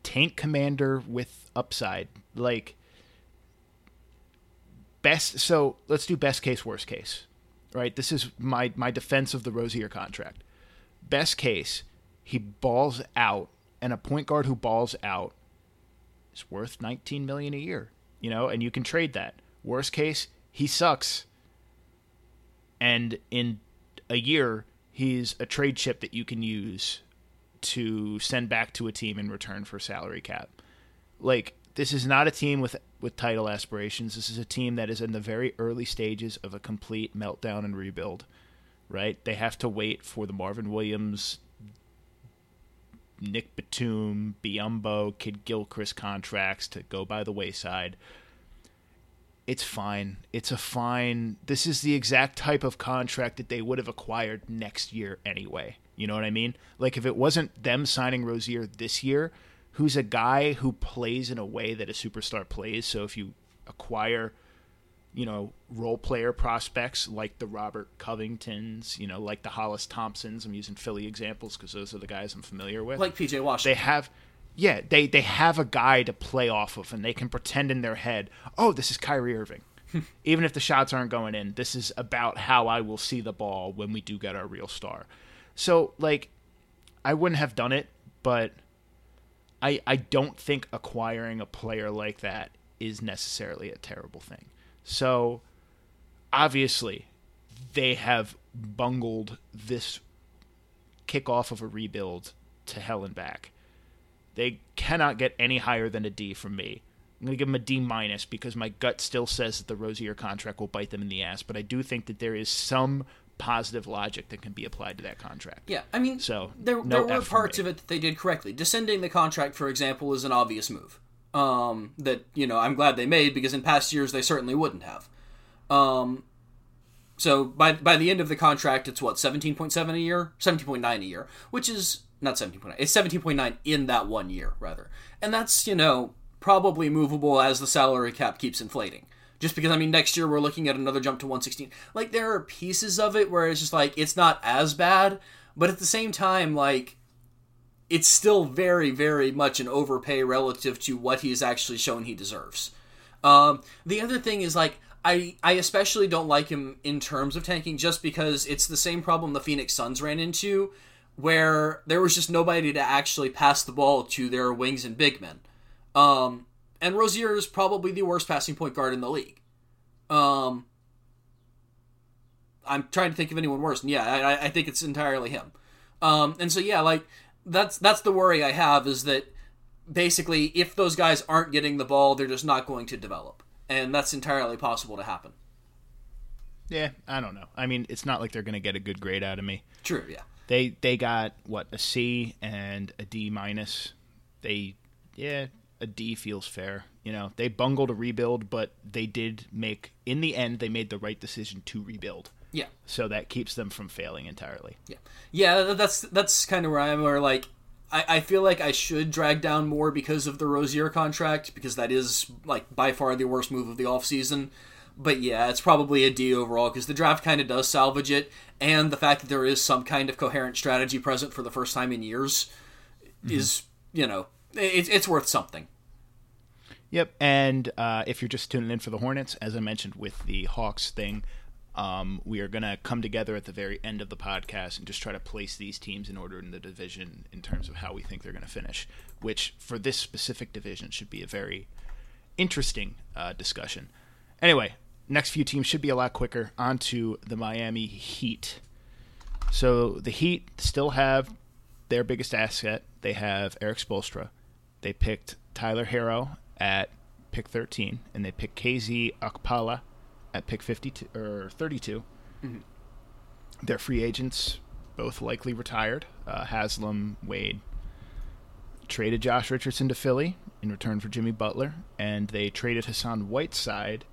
tank commander with upside. Like best. So let's do best case, worst case. Right. This is my my defense of the Rozier contract. Best case, he balls out, and a point guard who balls out is worth 19 million a year. You know, and you can trade that. Worst case, he sucks and in a year he's a trade chip that you can use to send back to a team in return for salary cap. Like this is not a team with with title aspirations. This is a team that is in the very early stages of a complete meltdown and rebuild. Right? They have to wait for the Marvin Williams, Nic Batum, Biyombo, Kidd Gilchrist contracts to go by the wayside it's fine. It's a fine. This is the exact type of contract that they would have acquired next year anyway. You know what I mean? Like if it wasn't them signing Rozier this year, who's a guy who plays in a way that a superstar plays. So if you acquire, you know, role player prospects like the Robert Covingtons, you know, like the Hollis Thompsons. I'm using Philly examples because those are the guys I'm familiar with. Like PJ Washington. They have yeah, they they have a guy to play off of, and they can pretend in their head, oh, this is Kyrie Irving. Even if the shots aren't going in, this is about how I will see the ball when we do get our real star. So, like, I wouldn't have done it, but I I don't think acquiring a player like that is necessarily a terrible thing. So, obviously, they have bungled this kickoff of a rebuild to hell and back. They cannot get any higher than a D from me. I'm going to give them a D minus because my gut still says that the Rozier contract will bite them in the ass, but I do think that there is some positive logic that can be applied to that contract. Yeah, I mean, so there, no there were parts of it that they did correctly. Descending the contract, for example, is an obvious move. Um, that you know, I'm glad they made because in past years they certainly wouldn't have. Um, so by by the end of the contract, it's what 17.7 a year, 17.9 a year, which is not 17.9 it's 17.9 in that one year rather. And that's you know probably movable as the salary cap keeps inflating. Just because i mean next year we're looking at another jump to 116 like there are pieces of it where it's just like it's not as bad but at the same time like it's still very very much an overpay relative to what he's actually shown he deserves. Um, the other thing is like I I especially don't like him in terms of tanking just because it's the same problem the Phoenix Suns ran into where there was just nobody to actually pass the ball to their wings and big men. Um, and Rozier is probably the worst passing point guard in the league. Um, I'm trying to think of anyone worse. And yeah, I, I think it's entirely him. Um, and so yeah, like that's that's the worry I have is that basically if those guys aren't getting the ball, they're just not going to develop, and that's entirely possible to happen. Yeah, I don't know. I mean, it's not like they're going to get a good grade out of me. True. Yeah. They they got what a C and a D minus. They yeah, a D feels fair. You know, they bungled a rebuild, but they did make in the end they made the right decision to rebuild. Yeah. So that keeps them from failing entirely. Yeah. Yeah, that's that's kind of where I'm where like I, I feel like I should drag down more because of the Rozier contract because that is like by far the worst move of the offseason. But yeah, it's probably a D overall because the draft kind of does salvage it, and the fact that there is some kind of coherent strategy present for the first time in years mm-hmm. is, you know, it, it's worth something. Yep, and uh, if you're just tuning in for the Hornets, as I mentioned with the Hawks thing, um, we are going to come together at the very end of the podcast and just try to place these teams in order in the division in terms of how we think they're going to finish, which for this specific division should be a very interesting uh, discussion. Anyway, next few teams should be a lot quicker. onto the Miami Heat. So the Heat still have their biggest asset. They have Erik Spoelstra. They picked Tyler Herro at pick 13, and they picked KZ Okpala at pick 52 or 32. Mm-hmm. Their free agents both likely retired. Uh, Haslem, Wade traded Josh Richardson to Philly in return for Jimmy Butler, and they traded Hassan Whiteside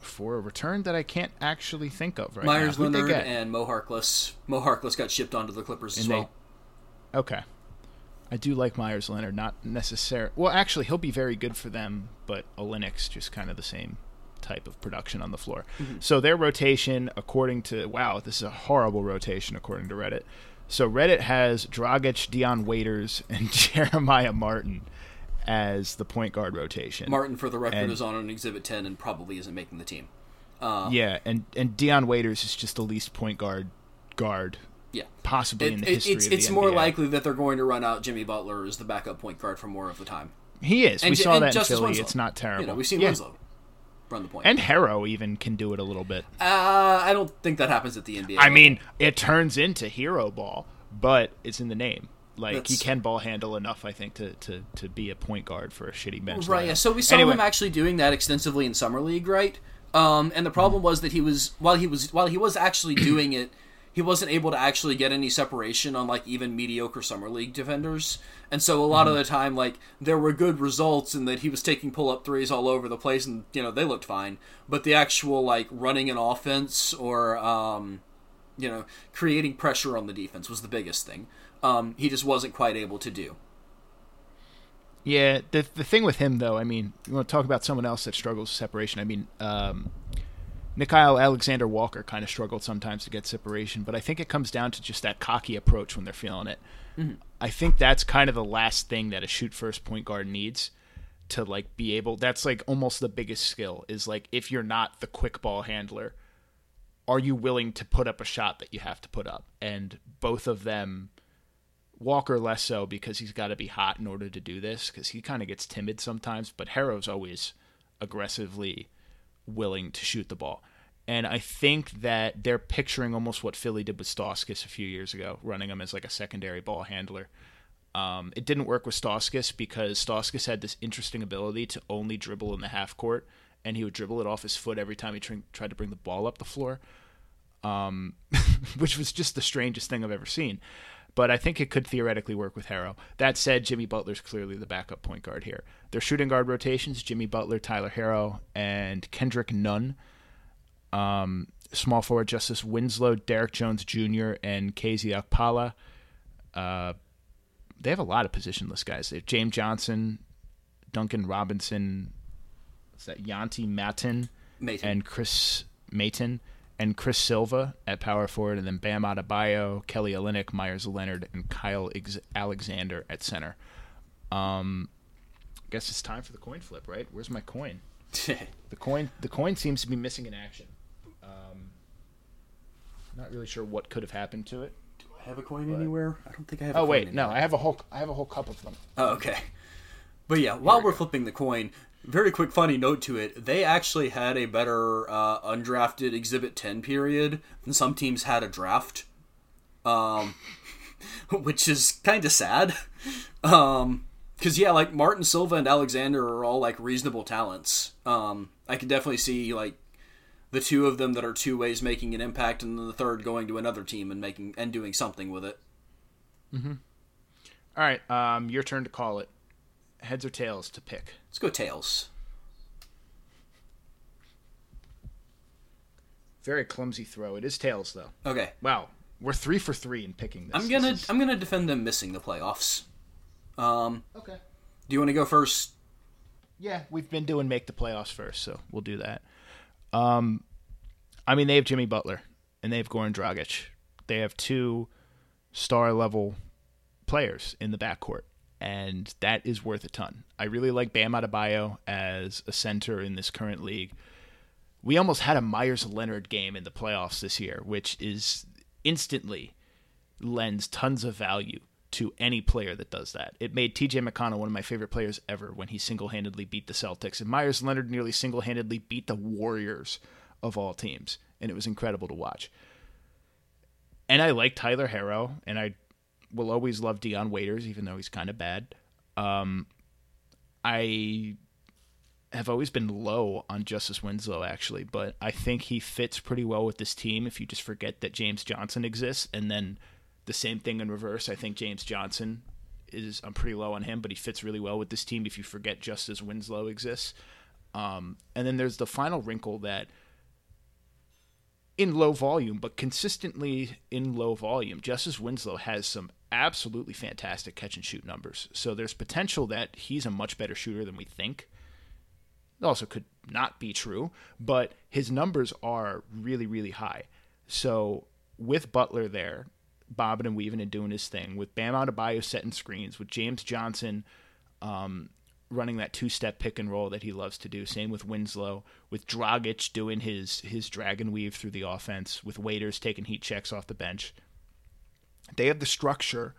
for a return that I can't actually think of right Meyers now. Leonard and Mo Harkless. Mo Harkless got shipped onto the Clippers and as they, well. Okay. I do like Meyers Leonard, not necessarily. Well, actually, he'll be very good for them, but Olynyk's just kind of the same type of production on the floor. Mm-hmm. So their rotation, according to wow, this is a horrible rotation according to Reddit. So Reddit has Dragic, Dion Waiters, and Jeremiah Martin as the point guard rotation. Martin, for the record, and, is on an Exhibit 10 and probably isn't making the team. Uh, yeah, and and Dion Waiters is just the least point guard guard. Yeah, possibly it, in the history. It's, of the it's more likely that they're going to run out Jimmy Butler as the backup point guard for more of the time. He is. And, we saw that in Philly. Winslow. It's not terrible. You know, we've seen yeah. Winslow run the. And Harrow even can do it a little bit. Uh, I don't think that happens at the NBA. I level. mean, it turns into hero ball, but it's in the name. Like That's... he can ball handle enough, I think, to, to, to be a point guard for a shitty bench. Right. Yeah. So we saw anyway. him actually doing that extensively in summer league, right? Um, and the problem was that he was while he was while he was actually doing it he wasn't able to actually get any separation on like even mediocre summer league defenders and so a lot mm-hmm. of the time like there were good results in that he was taking pull up threes all over the place and you know they looked fine but the actual like running an offense or um, you know creating pressure on the defense was the biggest thing um, he just wasn't quite able to do yeah the, the thing with him though i mean you want to talk about someone else that struggles with separation i mean um, Nickeil Alexander Walker kind of struggled sometimes to get separation, but I think it comes down to just that cocky approach when they're feeling it. Mm-hmm. I think that's kind of the last thing that a shoot first point guard needs to like be able that's like almost the biggest skill is like if you're not the quick ball handler are you willing to put up a shot that you have to put up and both of them Walker less so because he's got to be hot in order to do this because he kind of gets timid sometimes but Herro's always aggressively willing to shoot the ball. And I think that they're picturing almost what Philly did with Stauskas a few years ago, running him as like a secondary ball handler. Um, it didn't work with Stauskas because Stauskas had this interesting ability to only dribble in the half court, and he would dribble it off his foot every time he tr- tried to bring the ball up the floor, um, which was just the strangest thing I've ever seen but I think it could theoretically work with Harrow. That said, Jimmy Butler's clearly the backup point guard here. Their shooting guard rotations: Jimmy Butler, Tyler Harrow, and Kendrick Nunn. Um, small forward Justice Winslow, Derrick Jones Jr., and KZ Okpala. Uh, they have a lot of positionless guys. They have James Johnson, Duncan Robinson, is that Yante Maten, and Chris Mayton and Chris Silva at power forward, and then Bam Adebayo, Kelly Olynyk, Meyers Leonard, and Kyle Alexander at center. Um, guess it's time for the coin flip, right? Where's my coin? the coin the coin seems to be missing in action. Um, not really sure what could have happened to it. Do I have a coin anywhere? I don't think I have. Oh a coin Oh wait, anywhere. no, I have a whole I have a whole cup of them. Oh, okay. But yeah, while we're flipping the coin, very quick funny note to it: they actually had a better uh, undrafted Exhibit Ten period than some teams had a draft, um, which is kind of sad. Um, because yeah, like Martin Silva and Alexander are all like reasonable talents. Um, I can definitely see like the two of them that are two ways making an impact, and then the third going to another team and making and doing something with it. All right, um, your turn to call it. Heads or tails to pick. Let's go tails. Very clumsy throw. It is tails though. Okay, Wow, we're three for three in picking this. I'm gonna This is- I'm gonna defend them missing the playoffs. Um, okay. do you want to go first? Yeah, we've been doing make the playoffs first, so we'll do that. Um, I mean, they have Jimmy Butler and they have Goran Dragic. They have two star level players in the backcourt, and that is worth a ton. I really like Bam Adebayo as a center in this current league. We almost had a Meyers Leonard game in the playoffs this year, which is instantly lends tons of value to any player that does that. It made TJ McConnell one of my favorite players ever when he single handedly beat the Celtics. And Meyers Leonard nearly single handedly beat the Warriors of all teams. And it was incredible to watch. And I like Tyler Harrow, and I will always love Dion Waiters, even though he's kind of bad. Um, I have always been low on Justice Winslow, actually, but I think he fits pretty well with this team if you just forget that James Johnson exists. And then the same thing in reverse. I think James Johnson is, I'm pretty low on him, but he fits really well with this team if you forget Justice Winslow exists. Um, and then there's the final wrinkle that in low volume, but consistently in low volume, Justice Winslow has some absolutely fantastic catch and shoot numbers. So there's potential that he's a much better shooter than we think. It also could not be true, but his numbers are really, really high. So with Butler there, bobbing and weaving and doing his thing, with Bam Adebayo setting screens, with James Johnson um, running that two-step pick and roll that he loves to do. Same with Winslow, with Dragic doing his his dragon weave through the offense, with Waiters taking heat checks off the bench. They have the structure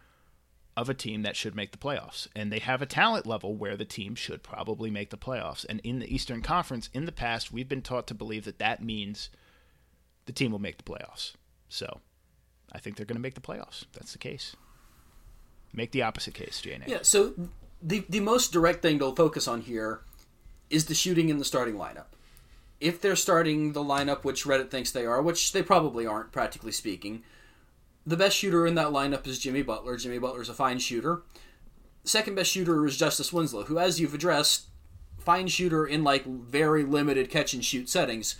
of a team that should make the playoffs, and they have a talent level where the team should probably make the playoffs. And in the Eastern Conference, in the past, we've been taught to believe that that means the team will make the playoffs. So, I think they're going to make the playoffs. That's the case. Make the opposite case, Jane. Yeah. So the the most direct thing to focus on here is the shooting in the starting lineup. If they're starting the lineup, which Reddit thinks they are, which they probably aren't, practically speaking, the best shooter in that lineup is Jimmy Butler. Jimmy Butler's a fine shooter. Second best shooter is Justice Winslow, who, as you've addressed, fine shooter in like very limited catch and shoot settings,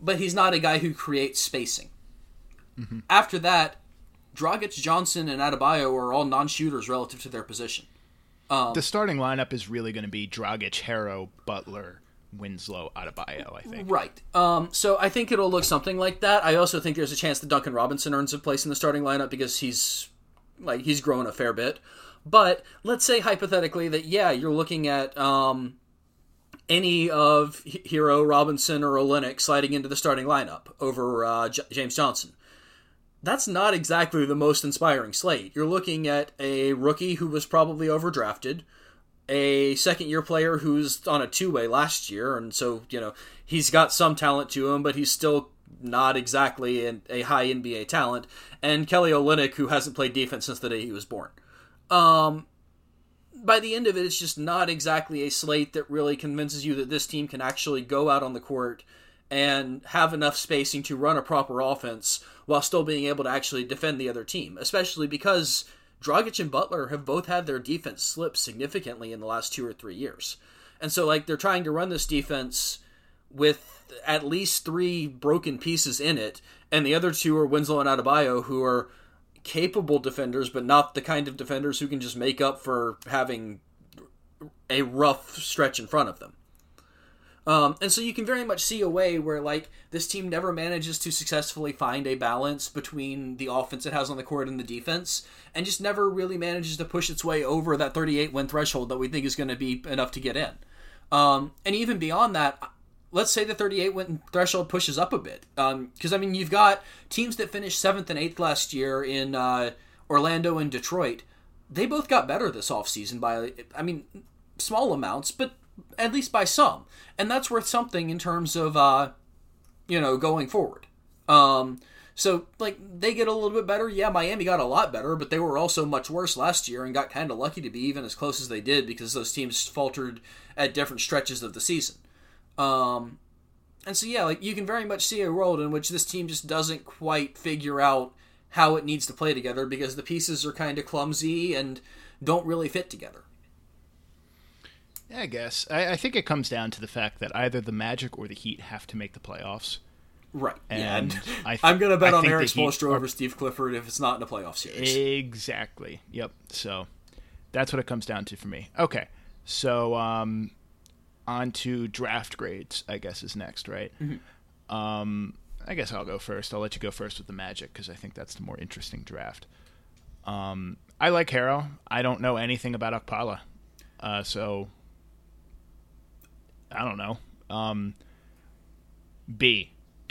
but he's not a guy who creates spacing. Mm-hmm. After that, Dragic, Johnson, and Adebayo are all non-shooters relative to their position. Um, the starting lineup is really going to be Dragic, Harrow, Butler, Winslow, Adebayo. I think. Right. Um, so I think it'll look something like that. I also think there's a chance that Duncan Robinson earns a place in the starting lineup because he's like he's grown a fair bit. But let's say hypothetically that yeah, you're looking at um, any of Hero, Robinson, or Olynyk sliding into the starting lineup over uh, J- James Johnson. That's not exactly the most inspiring slate. You're looking at a rookie who was probably overdrafted, a second year player who's on a two way last year, and so, you know, he's got some talent to him, but he's still not exactly an, a high NBA talent, and Kelly Olynyk, who hasn't played defense since the day he was born. Um, by the end of it, it's just not exactly a slate that really convinces you that this team can actually go out on the court and have enough spacing to run a proper offense while still being able to actually defend the other team, especially because Dragic and Butler have both had their defense slip significantly in the last two or three years. And so, like, they're trying to run this defense with at least three broken pieces in it, and the other two are Winslow and Adebayo, who are capable defenders, but not the kind of defenders who can just make up for having a rough stretch in front of them. Um, and so you can very much see a way where like this team never manages to successfully find a balance between the offense it has on the court and the defense, and just never really manages to push its way over that 38 win threshold that we think is going to be enough to get in. Um, and even beyond that, let's say the 38 win threshold pushes up a bit, because um, I mean you've got teams that finished seventh and eighth last year in uh, Orlando and Detroit. They both got better this offseason by, I mean, small amounts, but at least by some, and that's worth something in terms of uh, you know going forward. Um, so like they get a little bit better. Yeah, Miami got a lot better, but they were also much worse last year and got kind of lucky to be even as close as they did because those teams faltered at different stretches of the season. Um, and so yeah, like you can very much see a world in which this team just doesn't quite figure out how it needs to play together because the pieces are kind of clumsy and don't really fit together. I guess. I, I, think it comes down to the fact that either the Magic or the Heat have to make the playoffs. Right. And yeah, I am going to bet I on Erik Spoelstra over Steve Clifford if it's not in a playoff series. Exactly. Yep. So that's what it comes down to for me. Okay. So um, on to draft grades, I guess, is next, right? Mm-hmm. Um, I guess I'll go first. I'll let you go first with the Magic because I think that's the more interesting draft. Um, I like Herro. I don't know anything about Okpala. Uh, so I don't know. Um, B.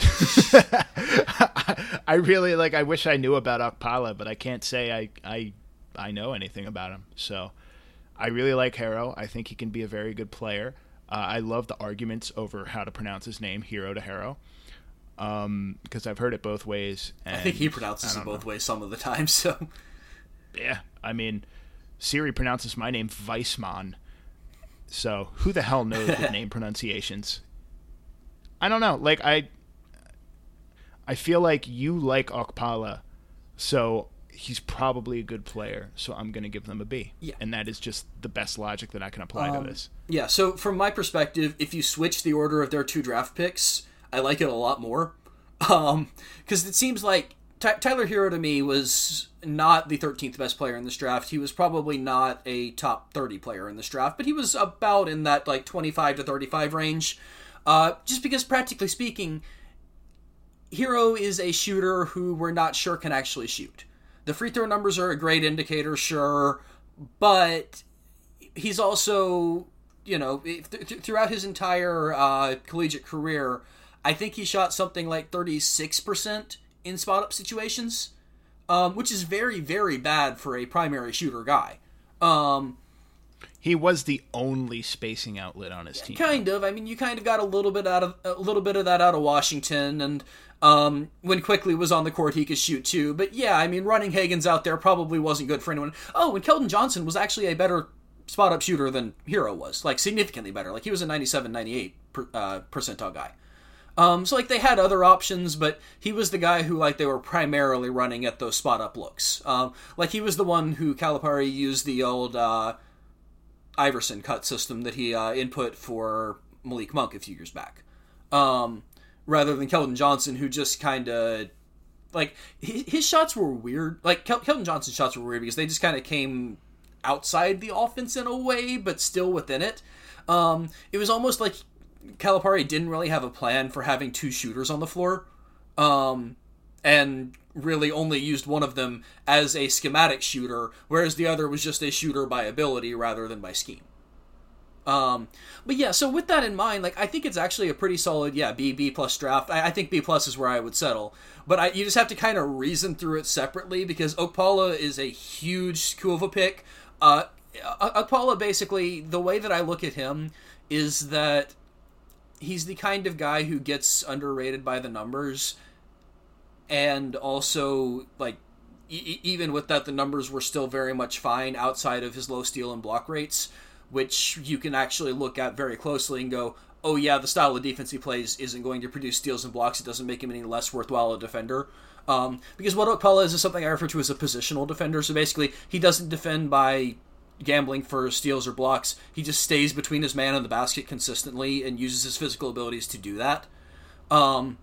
I really like. I wish I knew about Okpala, but I can't say I I I know anything about him. So I really like Herro. I think he can be a very good player. Uh, I love the arguments over how to pronounce his name, Hero to Harrow, Um because um, I've heard it both ways. I think he pronounces it both know. ways some of the time. So yeah, I mean, Siri pronounces my name Weissman. So who the hell knows the name pronunciations? I don't know. Like I, I feel like you like Okpala, so he's probably a good player. So I'm going to give them a B. Yeah. And that is just the best logic that I can apply um, to this. Yeah. So from my perspective, if you switch the order of their two draft picks, I like it a lot more. Um, because it seems like Ty- Tyler Hero to me was not the 13th best player in this draft. He was probably not a top 30 player in this draft, but he was about in that like 25 to 35 range. Uh, just because, practically speaking, Hero is a shooter who we're not sure can actually shoot. The free throw numbers are a great indicator, sure, but he's also, you know, th- th- throughout his entire uh, collegiate career, I think he shot something like 36% in spot up situations, um, which is very, very bad for a primary shooter guy. Um, he was the only spacing outlet on his team. Kind of. I mean, you kind of got a little bit out of a little bit of that out of Washington, and um, when Quickley was on the court, he could shoot too. But yeah, I mean, running Hagans out there probably wasn't good for anyone. Oh, and Keldon Johnson was actually a better spot up shooter than Hero was, like significantly better. Like he was a 97, 98 per, uh, percentile guy. Um, so like they had other options, but he was the guy who like they were primarily running at those spot up looks. Um, like he was the one who Calipari used the old uh, Iverson cut system that he uh, input for Malik Monk a few years back, um, rather than Keldon Johnson, who just kind of like his, shots were weird. Like Kel- Keldon Johnson's shots were weird because they just kind of came outside the offense in a way, but still within it. Um, it was almost like Calipari didn't really have a plan for having two shooters on the floor, um, and really only used one of them as a schematic shooter, whereas the other was just a shooter by ability rather than by scheme. Um, but yeah, so with that in mind, like I think it's actually a pretty solid, yeah, B B plus draft. I, I think B plus is where I would settle, but I, you just have to kind of reason through it separately because Okpala is a huge school of a pick. Uh, Okpala basically the way that I look at him is that he's the kind of guy who gets underrated by the numbers and also like e- even with that the numbers were still very much fine outside of his low steal and block rates which you can actually look at very closely and go oh yeah the style of defense he plays isn't going to produce steals and blocks it doesn't make him any less worthwhile a defender um, because what Okpala is is something I refer to as a positional defender. So basically, he doesn't defend by gambling for steals or blocks. He just stays between his man and the basket consistently and uses his physical abilities to do that. Um,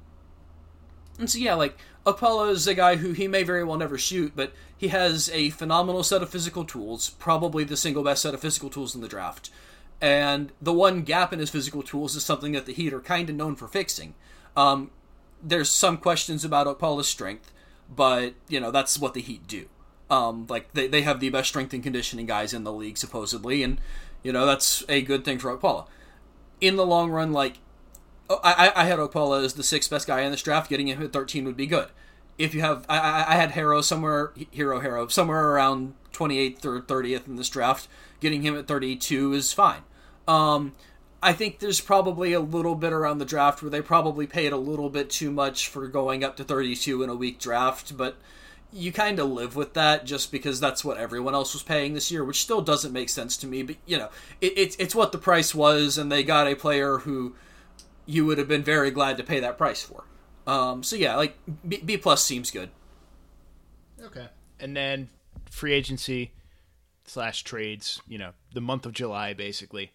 and so yeah, like Okpala is a guy who he may very well never shoot, but he has a phenomenal set of physical tools, probably the single best set of physical tools in the draft. And the one gap in his physical tools is something that the Heat are kind of known for fixing. Um, there's some questions about Okpala's strength, but you know that's what the Heat do. Um, like they, they have the best strength and conditioning guys in the league supposedly, and you know that's a good thing for Okpala. In the long run, like oh, I, I had Okpala as the sixth best guy in this draft. Getting him at 13 would be good. If you have, I, I had Herro somewhere, Hero Herro somewhere around 28th or 30th in this draft. Getting him at 32 is fine. Um, I think there's probably a little bit around the draft where they probably paid a little bit too much for going up to 32 in a weak draft, but you kind of live with that just because that's what everyone else was paying this year, which still doesn't make sense to me. But you know, it, it's it's what the price was, and they got a player who you would have been very glad to pay that price for. Um, so yeah, like B, B plus seems good. Okay, and then free agency slash trades. You know, the month of July basically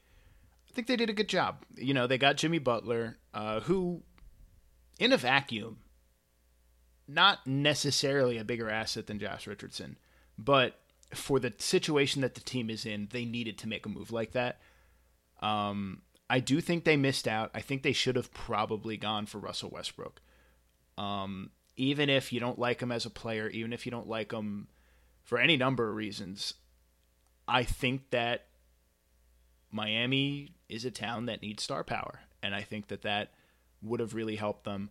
I think they did a good job. You know, they got Jimmy Butler, uh, who, in a vacuum, not necessarily a bigger asset than Josh Richardson, but for the situation that the team is in, they needed to make a move like that. Um, I do think they missed out. I think they should have probably gone for Russell Westbrook. Um, even if you don't like him as a player, even if you don't like him for any number of reasons, I think that Miami is a town that needs star power, and I think that that would have really helped them.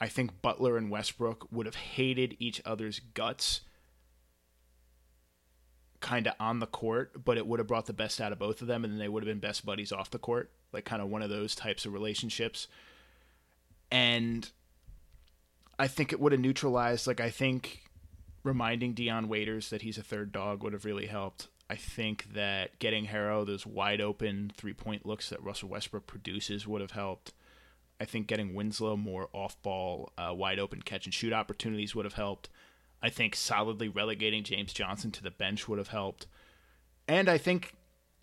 I think Butler and Westbrook would have hated each other's guts kind of on the court, but it would have brought the best out of both of them, and then they would have been best buddies off the court, like kind of one of those types of relationships. And I think it would have neutralized, like, I think reminding Dion Waiters that he's a third dog would have really helped. I think that getting Herro those wide open three point looks that Russell Westbrook produces would have helped. I think getting Winslow more off ball, uh, wide open catch and shoot opportunities would have helped. I think solidly relegating James Johnson to the bench would have helped. And I think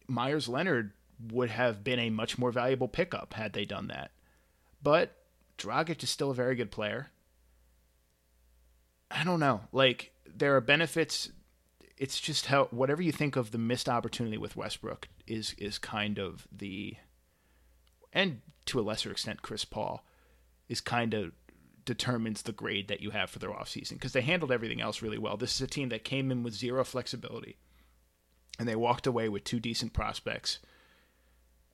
Meyers Leonard would have been a much more valuable pickup had they done that. But Dragic is still a very good player. I don't know. Like, there are benefits it's just how whatever you think of the missed opportunity with Westbrook is is kind of the and to a lesser extent Chris Paul is kind of determines the grade that you have for their offseason because they handled everything else really well. This is a team that came in with zero flexibility and they walked away with two decent prospects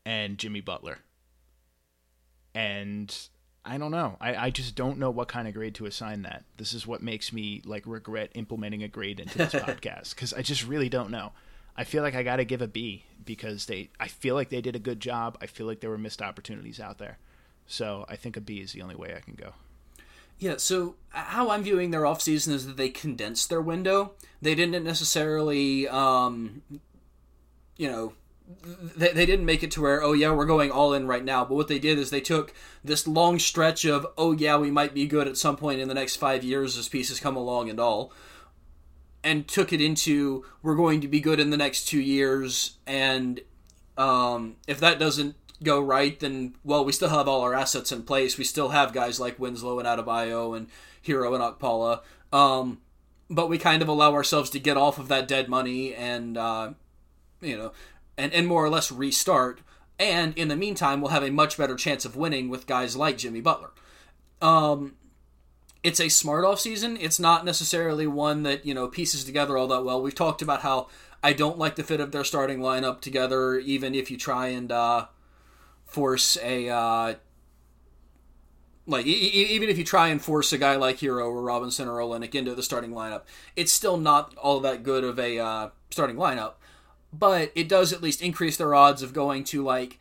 and Jimmy Butler. And I don't know. I, I just don't know what kind of grade to assign that. This is what makes me like regret implementing a grade into this podcast because I just really don't know. I feel like I got to give a B because they. I feel like they did a good job. I feel like there were missed opportunities out there. So I think a B is the only way I can go. Yeah, so how I'm viewing their offseason is that they condensed their window. They didn't necessarily, um, you know, they, they didn't make it to where oh yeah we're going all in right now but what they did is they took this long stretch of oh yeah we might be good at some point in the next five years as pieces come along and all and took it into we're going to be good in the next two years and um, if that doesn't go right then well we still have all our assets in place we still have guys like winslow and Adebayo and hero and Okpala um, but we kind of allow ourselves to get off of that dead money and uh, you know and, and more or less restart. And in the meantime, we'll have a much better chance of winning with guys like Jimmy Butler. Um, it's a smart off season. It's not necessarily one that you know pieces together all that well. We've talked about how I don't like the fit of their starting lineup together, even if you try and uh, force a uh, like e- even if you try and force a guy like Hero or Robinson or Olynyk into the starting lineup, it's still not all that good of a uh, starting lineup but it does at least increase their odds of going to like.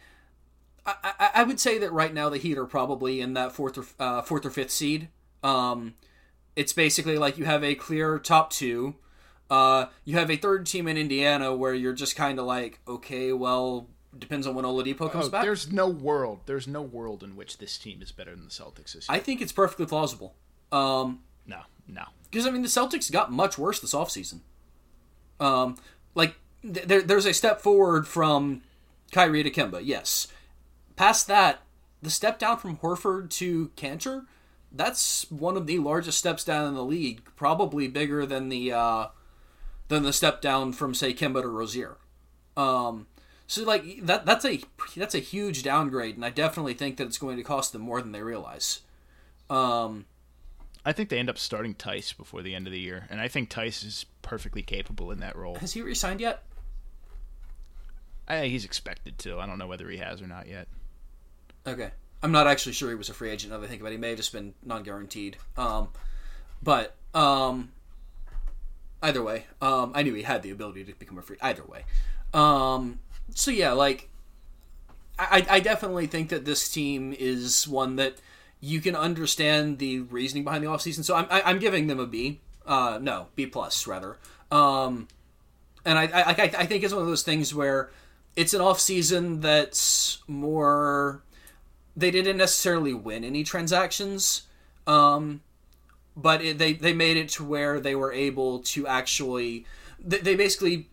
I, I, would say that right now the Heat are probably in that fourth or uh, fourth or fifth seed. Um, it's basically like you have a clear top two. Uh, you have a third team in Indiana where you're just kind of like, okay, well, depends on when Oladipo comes oh, back. There's no world. There's no world in which this team is better than the Celtics this year. I think it's perfectly plausible. Um, no, no. Because I mean, the Celtics got much worse this offseason. Um, like there, there's a step forward from Kyrie to Kemba, yes. Past that, the step down from Horford to Kanter, that's one of the largest steps down in the league, probably bigger than the uh, than the step down from say Kemba to Rozier. Um, So like that that's a that's a huge downgrade, and I definitely think that it's going to cost them more than they realize. Um, I think they end up starting Theis before the end of the year, and I think Theis is perfectly capable in that role. has he resigned yet? I, he's expected to. I don't know whether he has or not yet. Okay. I'm not actually sure he was a free agent. Now that I think about it, he may have just been non-guaranteed. Um, but um, either way, um, I knew he had the ability to become a free. Either way, um, so yeah, like I, I definitely think that this team is one that you can understand the reasoning behind the offseason. So I'm I, I'm giving them a B. Uh, no, B plus rather. Um, and I I, I I think it's one of those things where it's an off season that's more. They didn't necessarily win any transactions, um, but it, they they made it to where they were able to actually. They, they basically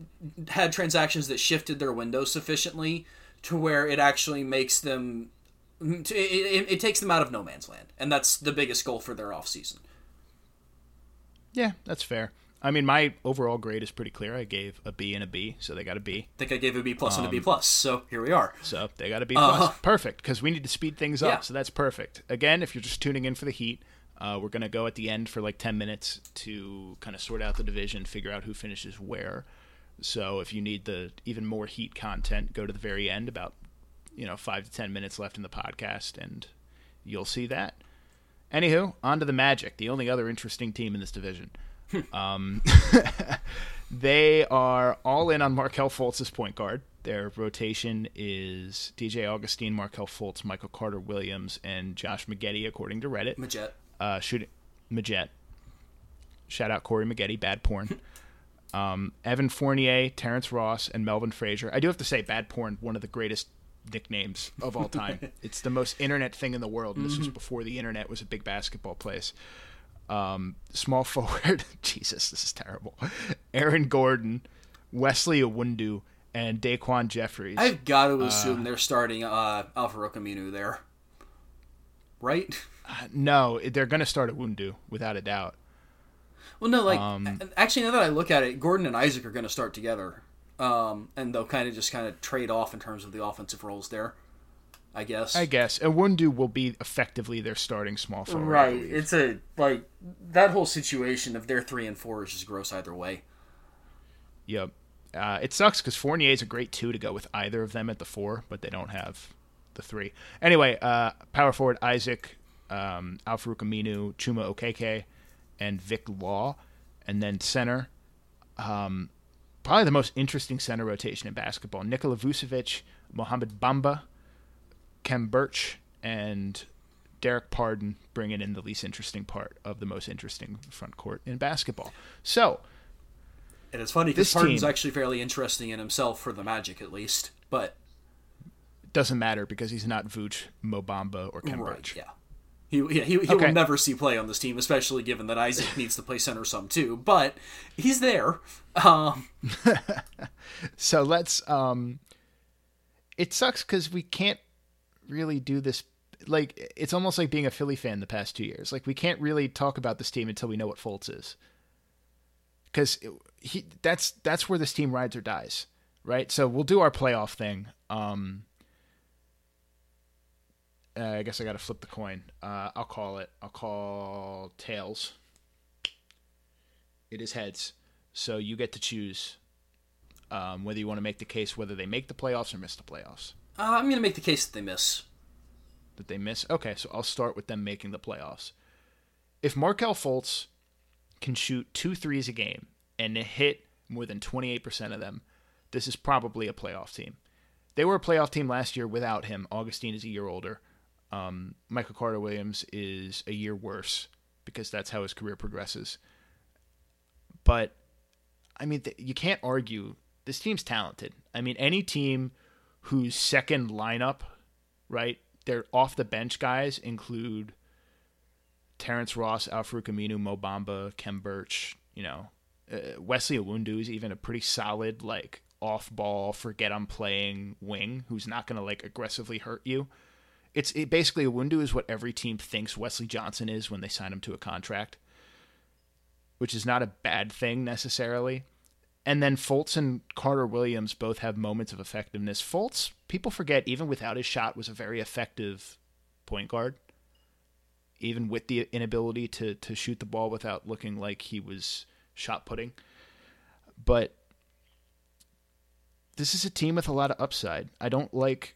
had transactions that shifted their window sufficiently to where it actually makes them. It, it, it takes them out of no man's land, and that's the biggest goal for their off season. Yeah, that's fair. I mean, my overall grade is pretty clear. I gave a B and a B, so they got a B. I think I gave a B plus and a B plus, so here we are. So they got a B plus. Uh-huh. Perfect, because we need to speed things up. Yeah. So that's perfect. Again, if you're just tuning in for the Heat, uh, we're gonna go at the end for like ten minutes to kind of sort out the division, figure out who finishes where. So if you need the even more Heat content, go to the very end, about you know five to ten minutes left in the podcast, and you'll see that. Anywho, on to the Magic, the only other interesting team in this division. Um, they are all in on Markelle Fultz point guard. Their rotation is DJ Augustine, Markel Fultz, Michael Carter Williams, and Josh Maggette, according to Reddit. Majet. Uh, shooting Majet. Shout out Corey Maggette, bad porn. um, Evan Fournier, Terrence Ross, and Melvin Frazier. I do have to say, bad porn, one of the greatest nicknames of all time. it's the most internet thing in the world, and this was before the internet was a big basketball place. Um, small forward, Jesus, this is terrible. Aaron Gordon, Wesley Iwundu, and Daquan Jeffries. I've got to assume they're starting uh, Alvaro Camino there, right? no, they're going to start Iwundu without a doubt. Well, no, like Um, actually, now that I look at it, Gordon and Isaac are going to start together, um, and they'll kind of just kind of trade off in terms of the offensive roles there. I guess. I guess Iwundu will be effectively their starting small forward. Right. It's a like that whole situation of their three and four is just gross either way. Yep. Uh, it sucks because Fournier is a great two to go with either of them at the four, but they don't have the three. Anyway, uh, power forward Isaac, um, Al-Farouq Aminu, Chuma Okeke, and Vic Law, and then center. Um, probably the most interesting center rotation in basketball: Nikola Vucevic, Mohamed Bamba, Khem Birch, and Dererk Pardon bringing in the least interesting part of the most interesting front court in basketball. So. And it's funny because Pardon's team- actually fairly interesting in himself for the Magic at least, but doesn't matter because he's not Vooch, Mobamba, or Ken right, Birch. yeah. He, yeah, he, he Okay. will never see play on this team, especially given that Isaac needs to play center some too. But he's there. Um, So let's. um It sucks because we can't really do this. Like it's almost like being a Philly fan the past two years. Like we can't really talk about this team until we know what Fultz is. Because he that's that's where this team rides or dies, right? So we'll do our playoff thing. Um uh, I guess I got to flip the coin. Uh, I'll call it. I'll call tails. It is heads. So you get to choose um, whether you want to make the case whether they make the playoffs or miss the playoffs. Uh, I'm going to make the case that they miss. That they miss. Okay, so I'll start with them making the playoffs. If Markel Fultz can shoot two threes a game and hit more than 28% of them, this is probably a playoff team. They were a playoff team last year without him. Augustine is a year older. Um, Michael Carter Williams is a year worse because that's how his career progresses. But I mean, th- you can't argue. This team's talented. I mean, any team whose second lineup, right, their off the bench guys include Terrence Ross, Alfred Aminu, Mo Bamba, Khem Birch. You know, uh, Wesley Iwundu is even a pretty solid like off ball, forget I'm playing wing who's not going to like aggressively hurt you. It's it basically Iwundu is what every team thinks Wesley Johnson is when they sign him to a contract, which is not a bad thing necessarily. And then Fultz and Carter Williams both have moments of effectiveness. Fultz, people forget, even without his shot, was a very effective point guard. Even with the inability to to shoot the ball without looking like he was shot putting. But this is a team with a lot of upside. I don't like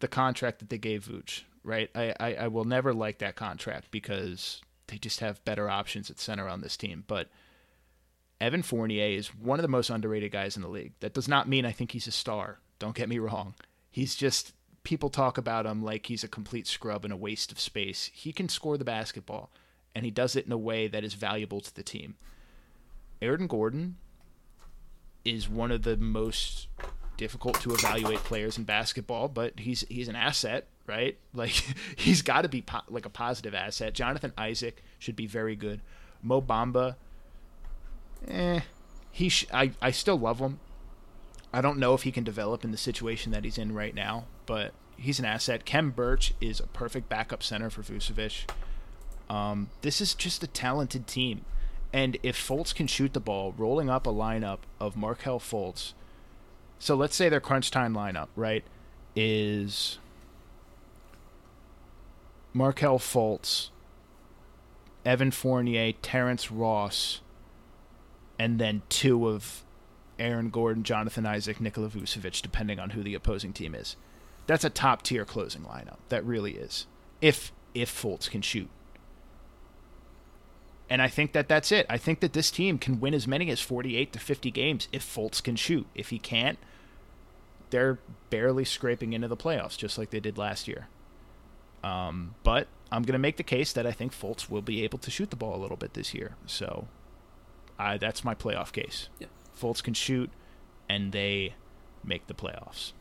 the contract that they gave Vooch, right? I, I, I will never like that contract because they just have better options at center on this team. But Evan Fournier is one of the most underrated guys in the league. That does not mean I think he's a star. Don't get me wrong. He's just people talk about him like he's a complete scrub and a waste of space. He can score the basketball, and he does it in a way that is valuable to the team. Aaron Gordon is one of the most difficult to evaluate players in basketball, but he's he's an asset, right? Like he's got to be po- like a positive asset. Jonathan Isaac should be very good. Mo Bamba, eh, he sh- I I still love him. I don't know if he can develop in the situation that he's in right now, but he's an asset. Khem Birch is a perfect backup center for Vucevic. Um, this is just a talented team. And if Fultz can shoot the ball, rolling up a lineup of Markelle Fultz, so let's say their crunch time lineup, right, is Markelle Fultz, Evan Fournier, Terrence Ross, and then two of Aaron Gordon, Jonathan Isaac, Nikola Vucevic, depending on who the opposing team is. That's a top tier closing lineup. That really is. If if Fultz can shoot. And I think that that's it. I think that this team can win as many as 48 to 50 games if Fultz can shoot. If he can't, they're barely scraping into the playoffs, just like they did last year. Um, but I'm going to make the case that I think Fultz will be able to shoot the ball a little bit this year. So I, that's my playoff case. Yeah. Fultz can shoot, and they make the playoffs.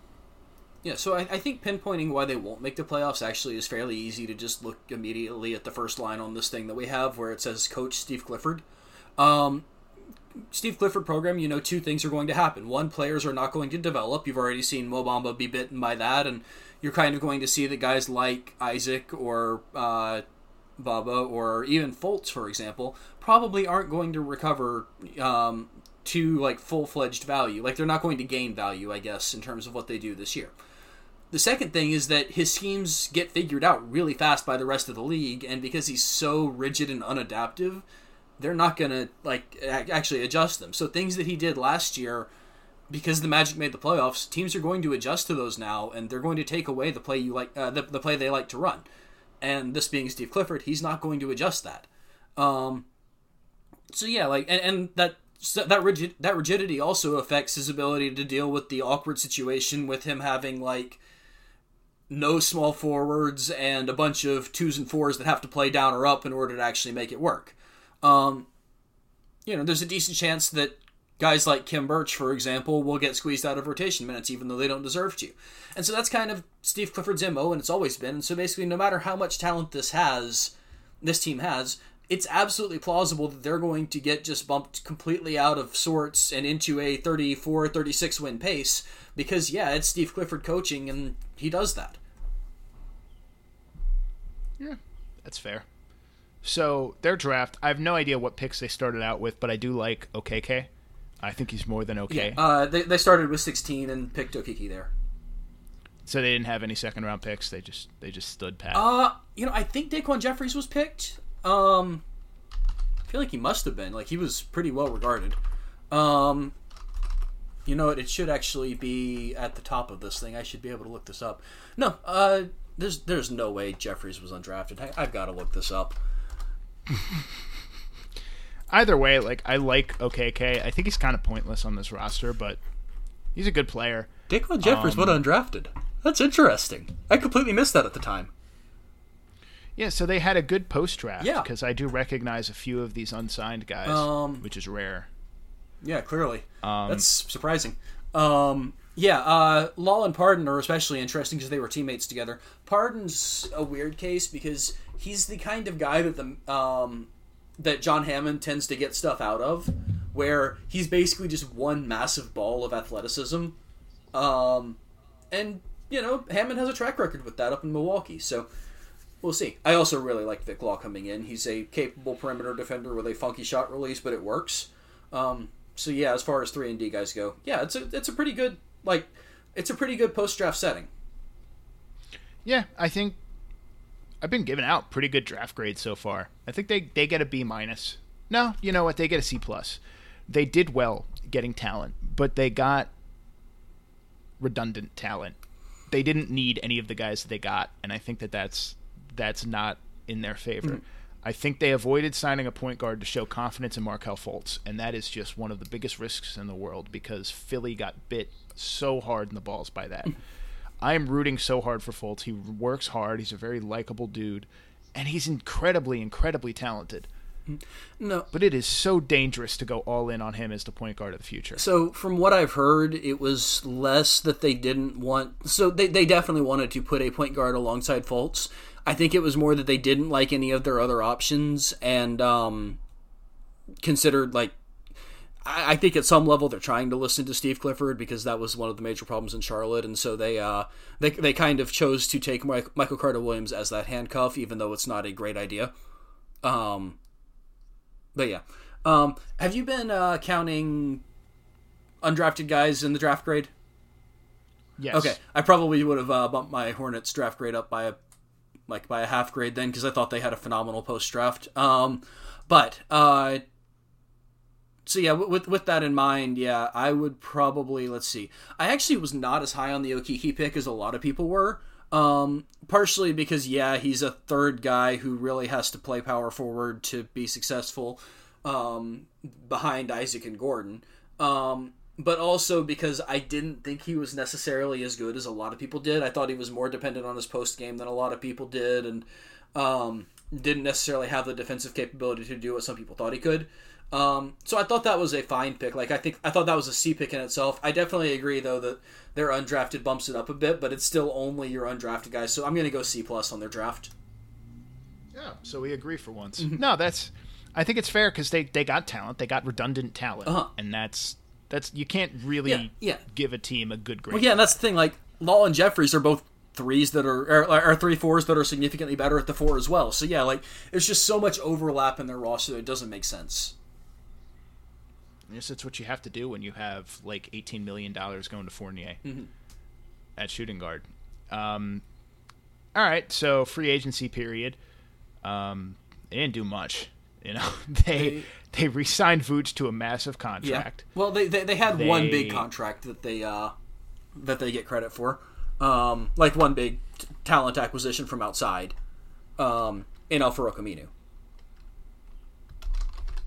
Yeah, so I, I think pinpointing why they won't make the playoffs actually is fairly easy to just look immediately at the first line on this thing that we have where it says Coach Steve Clifford. Um, Steve Clifford program, you know, two things are going to happen. One, players are not going to develop. You've already seen Mobamba be bitten by that, and you're kind of going to see that guys like Isaac or uh, Baba or even Fultz, for example, probably aren't going to recover um, to like full fledged value. Like they're not going to gain value, I guess, in terms of what they do this year. The second thing is that his schemes get figured out really fast by the rest of the league, and because he's so rigid and unadaptive, they're not going to like actually adjust them. So things that he did last year because the Magic made the playoffs, teams are going to adjust to those now, and they're going to take away the play you like, uh, the, the play they like to run. And this being Steve Clifford, he's not going to adjust that. Um, so yeah, like, and, and that so that rigid that rigidity also affects his ability to deal with the awkward situation with him having like no small forwards and a bunch of twos and fours that have to play down or up in order to actually make it work. Um, you know, there's a decent chance that guys like Kim Birch, for example, will get squeezed out of rotation minutes even though they don't deserve to. And so that's kind of Steve Clifford's MO, and it's always been. And so basically, no matter how much talent this has, this team has, it's absolutely plausible that they're going to get just bumped completely out of sorts and into a 34 36 win pace because, yeah, it's Steve Clifford coaching, and he does that. Yeah, that's fair. So their draft, I have no idea what picks they started out with, but I do like Okeke. I think he's more than okay. Yeah, uh, they, they started with 16 and picked Okeke there. So they didn't have any second round picks. They just they just stood pat. Uh, you know, I think Daquan Jeffries was picked. Um, I feel like he must have been. Like he was pretty well regarded. Um, you know what? It should actually be at the top of this thing. I should be able to look this up. No, uh, there's there's no way Jeffries was undrafted. I, I've got to look this up. Either way, like I like Okeke. I think he's kind of pointless on this roster, but he's a good player. Daquan Jeffries Um, went undrafted. That's interesting. I completely missed that at the time. Yeah, so they had a good post draft. Yeah. because I do recognize a few of these unsigned guys, Um, which is rare. Yeah, clearly. Um, That's surprising. Um, yeah, uh, Law and Pardon are especially interesting because they were teammates together. Pardon's a weird case because he's the kind of guy that the um, that John Hammond tends to get stuff out of, where he's basically just one massive ball of athleticism. Um, and you know, Hammond has a track record with that up in Milwaukee, so we'll see. I also really like Vic Law coming in. He's a capable perimeter defender with a funky shot release, but it works. Um, so yeah, as far as three and D guys go, yeah, it's a it's a pretty good like it's a pretty good post draft setting. Yeah, I think I've been giving out pretty good draft grades so far. I think they they get a B minus. No, you know what? They get a C plus. They did well getting talent, but they got redundant talent. They didn't need any of the guys that they got, and I think that that's that's not in their favor. Mm-hmm. I think they avoided signing a point guard to show confidence in Markelle Fultz, and that is just one of the biggest risks in the world because Philly got bit so hard in the balls by that. I am rooting so hard for Fultz. He works hard. He's a very likable dude, and he's incredibly, incredibly talented. No, but it is so dangerous to go all in on him as the point guard of the future. So, from what I've heard, it was less that they didn't want. So they they definitely wanted to put a point guard alongside Fultz. I think it was more that they didn't like any of their other options and um, considered like. I, I think at some level they're trying to listen to Steve Clifford because that was one of the major problems in Charlotte, and so they uh, they they kind of chose to take Mike, Michael Carter Williams as that handcuff, even though it's not a great idea. Um, but yeah, um, have you been uh, counting undrafted guys in the draft grade? Yes. Okay, I probably would have uh, bumped my Hornets draft grade up by a like by a half grade then because I thought they had a phenomenal post draft. Um, but uh, so yeah, with with that in mind, yeah, I would probably let's see. I actually was not as high on the Okeke pick as a lot of people were. Um, partially because yeah, he's a third guy who really has to play power forward to be successful um, behind Isaac and Gordon. Um, but also because I didn't think he was necessarily as good as a lot of people did. I thought he was more dependent on his post game than a lot of people did, and um, didn't necessarily have the defensive capability to do what some people thought he could. Um, so I thought that was a fine pick. Like I think I thought that was a C pick in itself. I definitely agree though that their undrafted bumps it up a bit, but it's still only your undrafted guys. So I'm going to go C plus on their draft. Yeah, so we agree for once. Mm-hmm. No, that's I think it's fair because they they got talent, they got redundant talent, uh-huh. and that's that's you can't really yeah, yeah. give a team a good grade. Well, yeah, and that's the thing. Like Law and Jeffries are both threes that are or, or three fours that are significantly better at the four as well. So yeah, like there's just so much overlap in their roster that it doesn't make sense. I guess that's what you have to do when you have like eighteen million dollars going to Fournier mm-hmm. at shooting guard. Um, all right, so free agency period. Um, they didn't do much. You know, they they, they re-signed Vooch to a massive contract. Yeah. Well, they they, they had they, one big contract that they uh that they get credit for, um, like one big t- talent acquisition from outside, um, in Al-Farouq Aminu.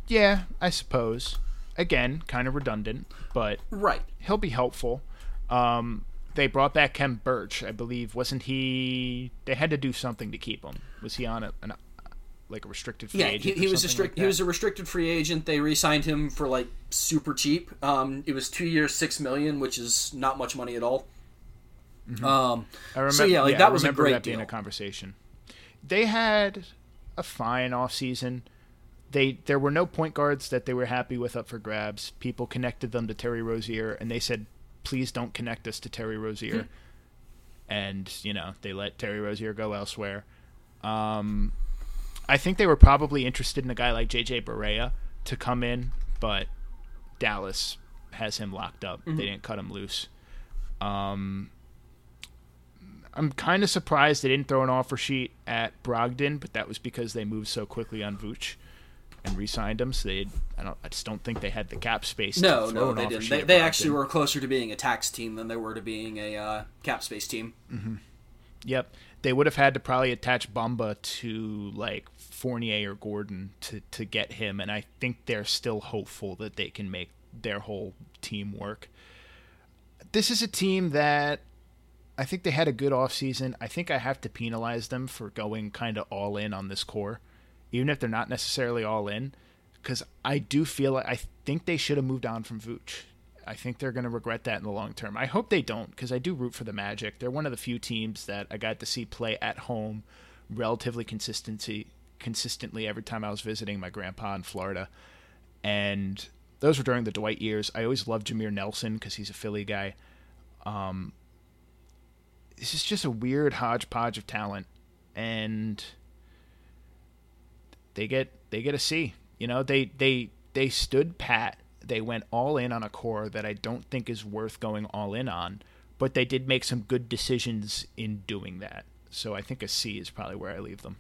Yeah, I suppose again, kind of redundant, but right, he'll be helpful. Um, they brought back Khem Birch, I believe. Wasn't he? They had to do something to keep him. Was he on a, an, like a restricted free yeah, agent? he, he was a strict. Like he was a restricted free agent. They re-signed him for like super cheap. Um, it was two years, six million, which is not much money at all. Mm-hmm. Um, I remember, so yeah, like yeah, that was a great that being deal. a conversation. They had a fine off season they there were no point guards that they were happy with up for grabs. People connected them to Terry Rozier, and they said, "Please don't connect us to Terry Rozier." Hmm. and you know they let Terry Rozier go elsewhere. Um, I think they were probably interested in a guy like JJ Barea to come in, but Dallas has him locked up. Mm-hmm. They didn't cut him loose. Um, I'm kind of surprised they didn't throw an offer sheet at Brogdon, but that was because they moved so quickly on Vooch and re-signed him. So they, I don't, I just don't think they had the cap space. No, no, they didn't. They, they actually were closer to being a tax team than they were to being a uh, cap space team. Mm-hmm. Yep, they would have had to probably attach Bamba to like Fournier or Gordon to to get him, and I think they're still hopeful that they can make their whole team work. This is a team that I think they had a good offseason. I think I have to penalize them for going kind of all in on this core even if they're not necessarily all in, because I do feel like I think they should have moved on from Vooch. I think they're going to regret that in the long term. I hope they don't, because I do root for the Magic. They're one of the few teams that I got to see play at home relatively consistency consistently every time I was visiting my grandpa in Florida. And those were during the Dwight years. I always loved Jameer Nelson because he's a Philly guy. Um, this is just a weird hodgepodge of talent, and they get they get a C. You know, they they they stood pat they went all in on a core that I don't think is worth going all in on, but they did make some good decisions in doing that. So I think a C is probably where I leave them.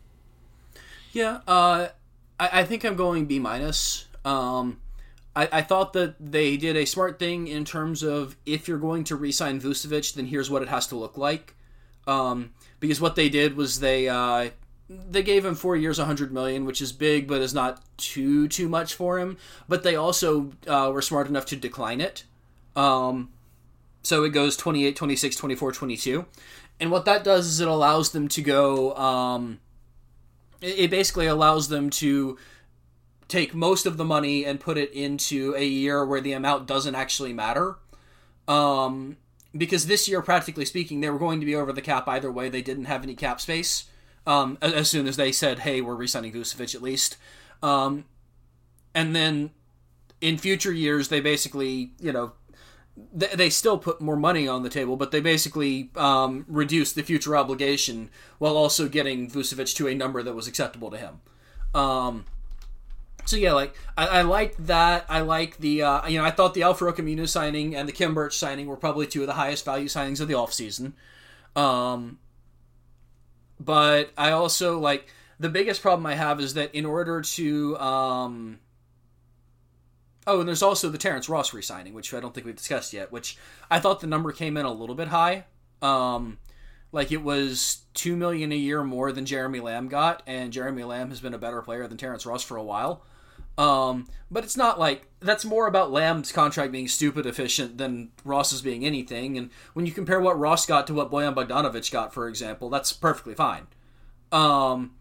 Yeah, uh, I, I think I'm going B minus. Um, I, I thought that they did a smart thing in terms of if you're going to re-sign Vucevic, then here's what it has to look like. Um, because what they did was they uh, they gave him four years, 100 million, which is big, but is not too too much for him. But they also uh, were smart enough to decline it. Um, so it goes 28, 26, 24, 22. And what that does is it allows them to go. Um, it, basically allows them to take most of the money and put it into a year where the amount doesn't actually matter. Um, because this year, practically speaking, they were going to be over the cap either way. They didn't have any cap space. Um, as soon as they said, "Hey, we're resigning Vucevic at least," um, and then in future years, they basically, you know, they, they still put more money on the table, but they basically um, reduced the future obligation while also getting Vucevic to a number that was acceptable to him. Um, so yeah, like I, I like that. I like the uh, you know I thought the Al-Farouq Aminu signing and the Khem Birch signing were probably two of the highest value signings of the offseason. Um, but I also like the biggest problem I have is that in order to um, oh, and there's also the Terrence Ross re-signing, which I don't think we've discussed yet. Which I thought the number came in a little bit high. Um, like it was two million a year more than Jeremy Lamb got, and Jeremy Lamb has been a better player than Terrence Ross for a while. Um, but it's not like that's more about Lamb's contract being stupid efficient than Ross's being anything. And when you compare what Ross got to what Bojan Bogdanovic got, for example, that's perfectly fine. Um,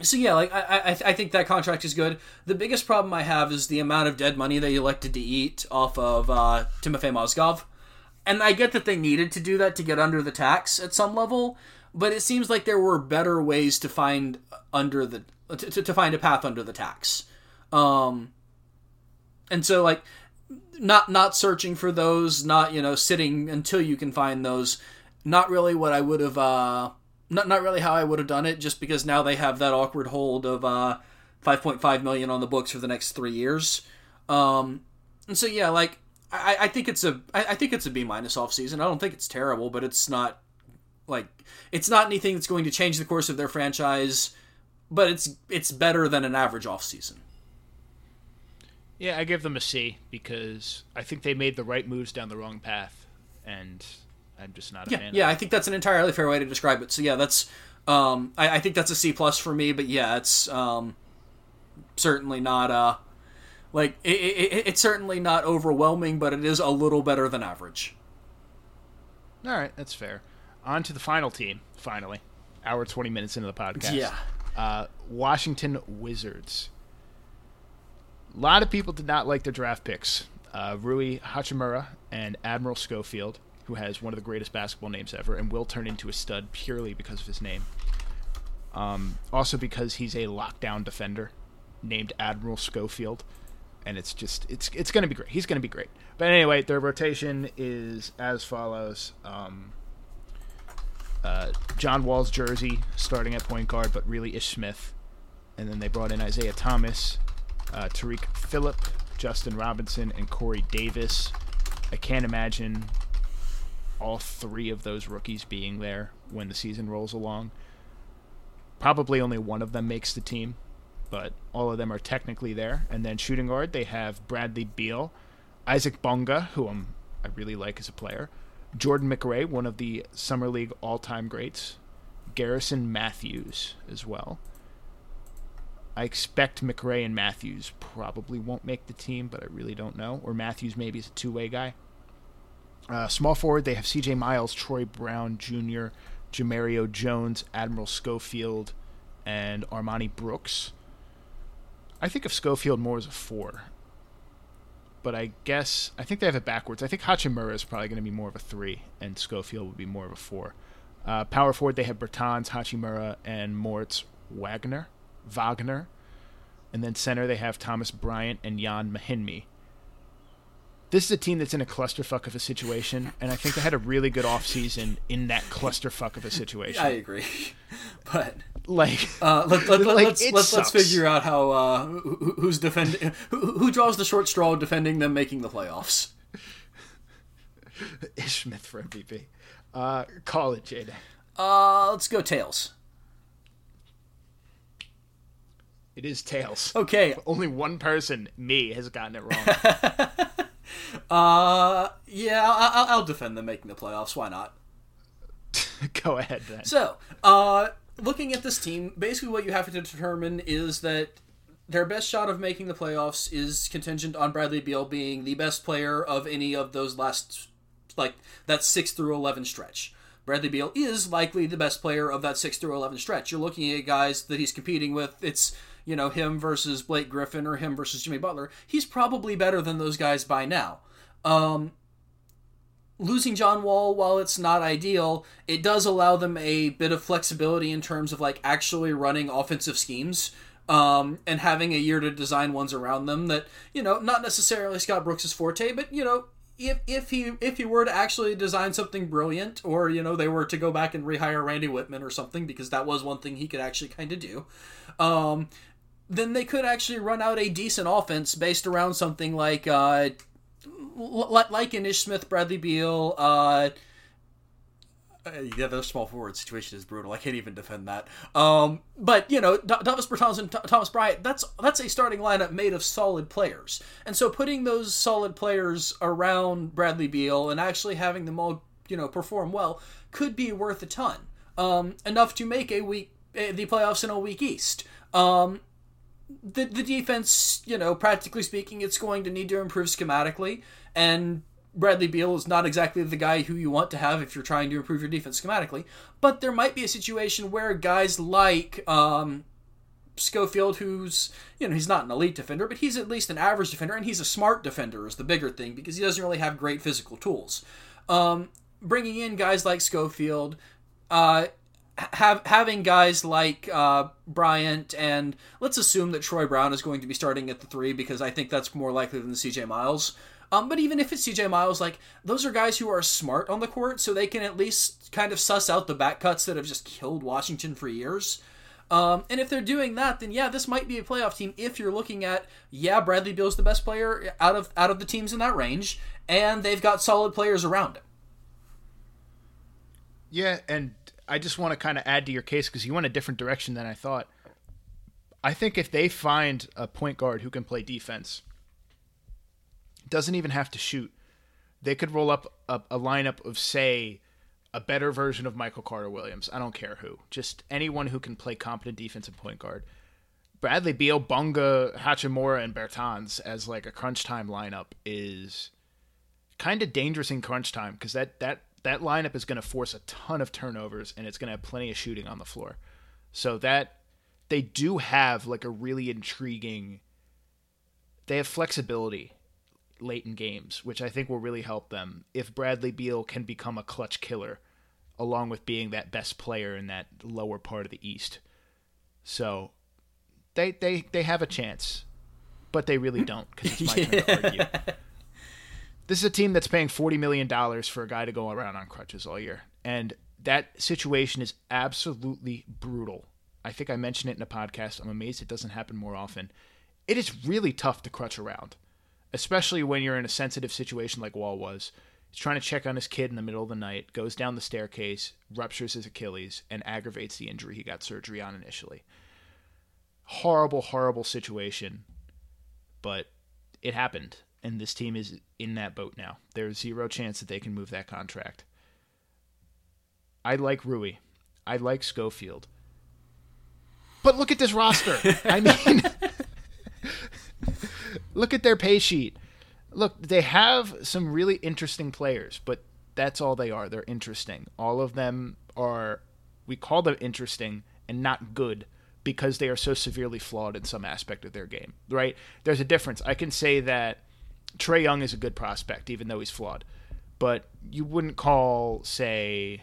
so yeah, like I, I, I think that contract is good. The biggest problem I have is the amount of dead money they elected to eat off of uh, Timofey Mozgov, and I get that they needed to do that to get under the tax at some level, but it seems like there were better ways to find under the to, to find a path under the tax. Um, and so like not not searching for those, not you know sitting until you can find those. Not really what I would have. Uh, not not really how I would have done it. Just because now they have that awkward hold of uh, 5.5 million on the books for the next three years. Um, and so yeah, like I, I think it's a I, I think it's a B minus off season. I don't think it's terrible, but it's not like it's not anything that's going to change the course of their franchise. But it's it's better than an average off season. Yeah, I give them a C because I think they made the right moves down the wrong path, and I'm just not a yeah, fan. Yeah, I think that's an entirely fair way to describe it. So yeah, that's um, I, I think that's a C plus for me. But yeah, it's um, certainly not uh, like it, it, it's certainly not overwhelming, but it is a little better than average. All right, that's fair. On to the final team. Finally, hour twenty minutes into the podcast. Yeah, uh, Washington Wizards. A lot of people did not like their draft picks. Uh, Rui Hachimura and Admiral Schofield, who has one of the greatest basketball names ever and will turn into a stud purely because of his name. Um, also because he's a lockdown defender named Admiral Schofield, and it's just it's it's going to be great. He's going to be great. But anyway, their rotation is as follows: um, uh, John Wall's jersey starting at point guard, but really Ish Smith, and then they brought in Isaiah Thomas, uh, Tarik Phillip, Justin Robinson, and Corey Davis. I can't imagine all three of those rookies being there when the season rolls along. Probably only one of them makes the team, but all of them are technically there. And then shooting guard, they have Bradley Beal, Isaac Bonga, who I'm, I really like as a player, Jordan McRae, one of the Summer League all time greats, Garrison Matthews as well. I expect McRae and Matthews probably won't make the team, but I really don't know. Or Matthews maybe is a two way guy. Uh, small forward, they have CJ Miles, Troy Brown Jr., Jemerrio Jones, Admiral Schofield, and Armoni Brooks. I think of Schofield more as a four. But I guess I think they have it backwards. I think Hachimura is probably going to be more of a three, and Schofield would be more of a four. Uh, power forward, they have Bertans, Hachimura, and Moritz Wagner. Wagner. And then center, they have Thomas Bryant and Ian Mahinmi. This is a team that's in a clusterfuck of a situation, and I think they had a really good offseason in that clusterfuck of a situation. I agree. But Like, Uh, let, let, Like, let's let's, let's figure out how uh, who, who's defending who, who draws the short straw defending them making the playoffs. Ish Smith for MVP. Uh, call it, Jada. Uh, let's go tails. It is tails. Okay. Only one person, me, has gotten it wrong. Uh, yeah, I'll, I'll defend them making the playoffs. Why not? Go ahead then. So, uh, looking at this team, basically what you have to determine is that their best shot of making the playoffs is contingent on Bradley Beal being the best player of any of those last, like that six through eleven stretch. Bradley Beal is likely the best player of that six through eleven stretch. You're looking at guys that he's competing with. It's you know him versus Blake Griffin or him versus Jimmy Butler. He's probably better than those guys by now. Um, losing John Wall, while it's not ideal, it does allow them a bit of flexibility in terms of like actually running offensive schemes. Um, and having a year to design ones around them that you know not necessarily Scott Brooks' forte, but you know if if he if he were to actually design something brilliant, or you know they were to go back and rehire Randy Wittman or something because that was one thing he could actually kind of do, um, then they could actually run out a decent offense based around something like uh, like an Ish Smith, Bradley Beal. Uh, uh, yeah, the small forward situation is brutal. I can't even defend that. Um, but you know, Thomas Bertans and Th- Thomas Bryant, that's that's a starting lineup made of solid players, and so putting those solid players around Bradley Beal and actually having them all, you know, perform well could be worth a ton. Um, enough to make a week uh, the playoffs in a week East. Um, the the defense, you know, practically speaking, it's going to need to improve schematically, and Bradley Beal is not exactly the guy who you want to have if you're trying to improve your defense schematically. But there might be a situation where guys like um, Schofield, who's you know he's not an elite defender, but he's at least an average defender, and he's a smart defender is the bigger thing because he doesn't really have great physical tools. Um, bringing in guys like Schofield, uh, have having guys like uh, Bryant and let's assume that Troy Brown is going to be starting at the three because I think that's more likely than CJ Miles. Um, but even if it's CJ Miles, like those are guys who are smart on the court, so they can at least kind of suss out the back cuts that have just killed Washington for years. Um, and if they're doing that, then yeah, this might be a playoff team. If you're looking at yeah, Bradley Beal's the best player out of out of the teams in that range, and they've got solid players around him. Yeah, and I just want to kind of add to your case because you went a different direction than I thought. I think if they find a point guard who can play defense, doesn't even have to shoot, they could roll up a, a lineup of, say, a better version of Michael Carter Williams. I don't care who, just anyone who can play competent defensive point guard. Bradley Beal, Bunga, Hachimura, and Bertans as like a crunch time lineup is kind of dangerous in crunch time because that that that lineup is going to force a ton of turnovers and it's going to have plenty of shooting on the floor. So that they do have like a really intriguing. They have flexibility late in games, which I think will really help them if Bradley Beal can become a clutch killer, along with being that best player in that lower part of the East. So they they they have a chance, but they really don't because it's my turn to argue. This is a team that's paying forty million dollars for a guy to go around on crutches all year, and that situation is absolutely brutal. I think I mentioned it in a podcast. I'm amazed it doesn't happen more often. It is really tough to crutch around, especially when you're in a sensitive situation like Wall was. He's trying to check on his kid in the middle of the night, goes down the staircase, ruptures his Achilles, and aggravates the injury he got surgery on initially. Horrible, horrible situation, but it happened and this team is in that boat now. There's zero chance that they can move that contract. I like Rui. I like Schofield. But look at this roster. I mean, look at their pay sheet. Look, they have some really interesting players, but that's all they are. They're interesting. All of them are, we call them interesting and not good because they are so severely flawed in some aspect of their game, right? There's a difference. I can say that Trae Young is a good prospect, even though he's flawed. But you wouldn't call, say,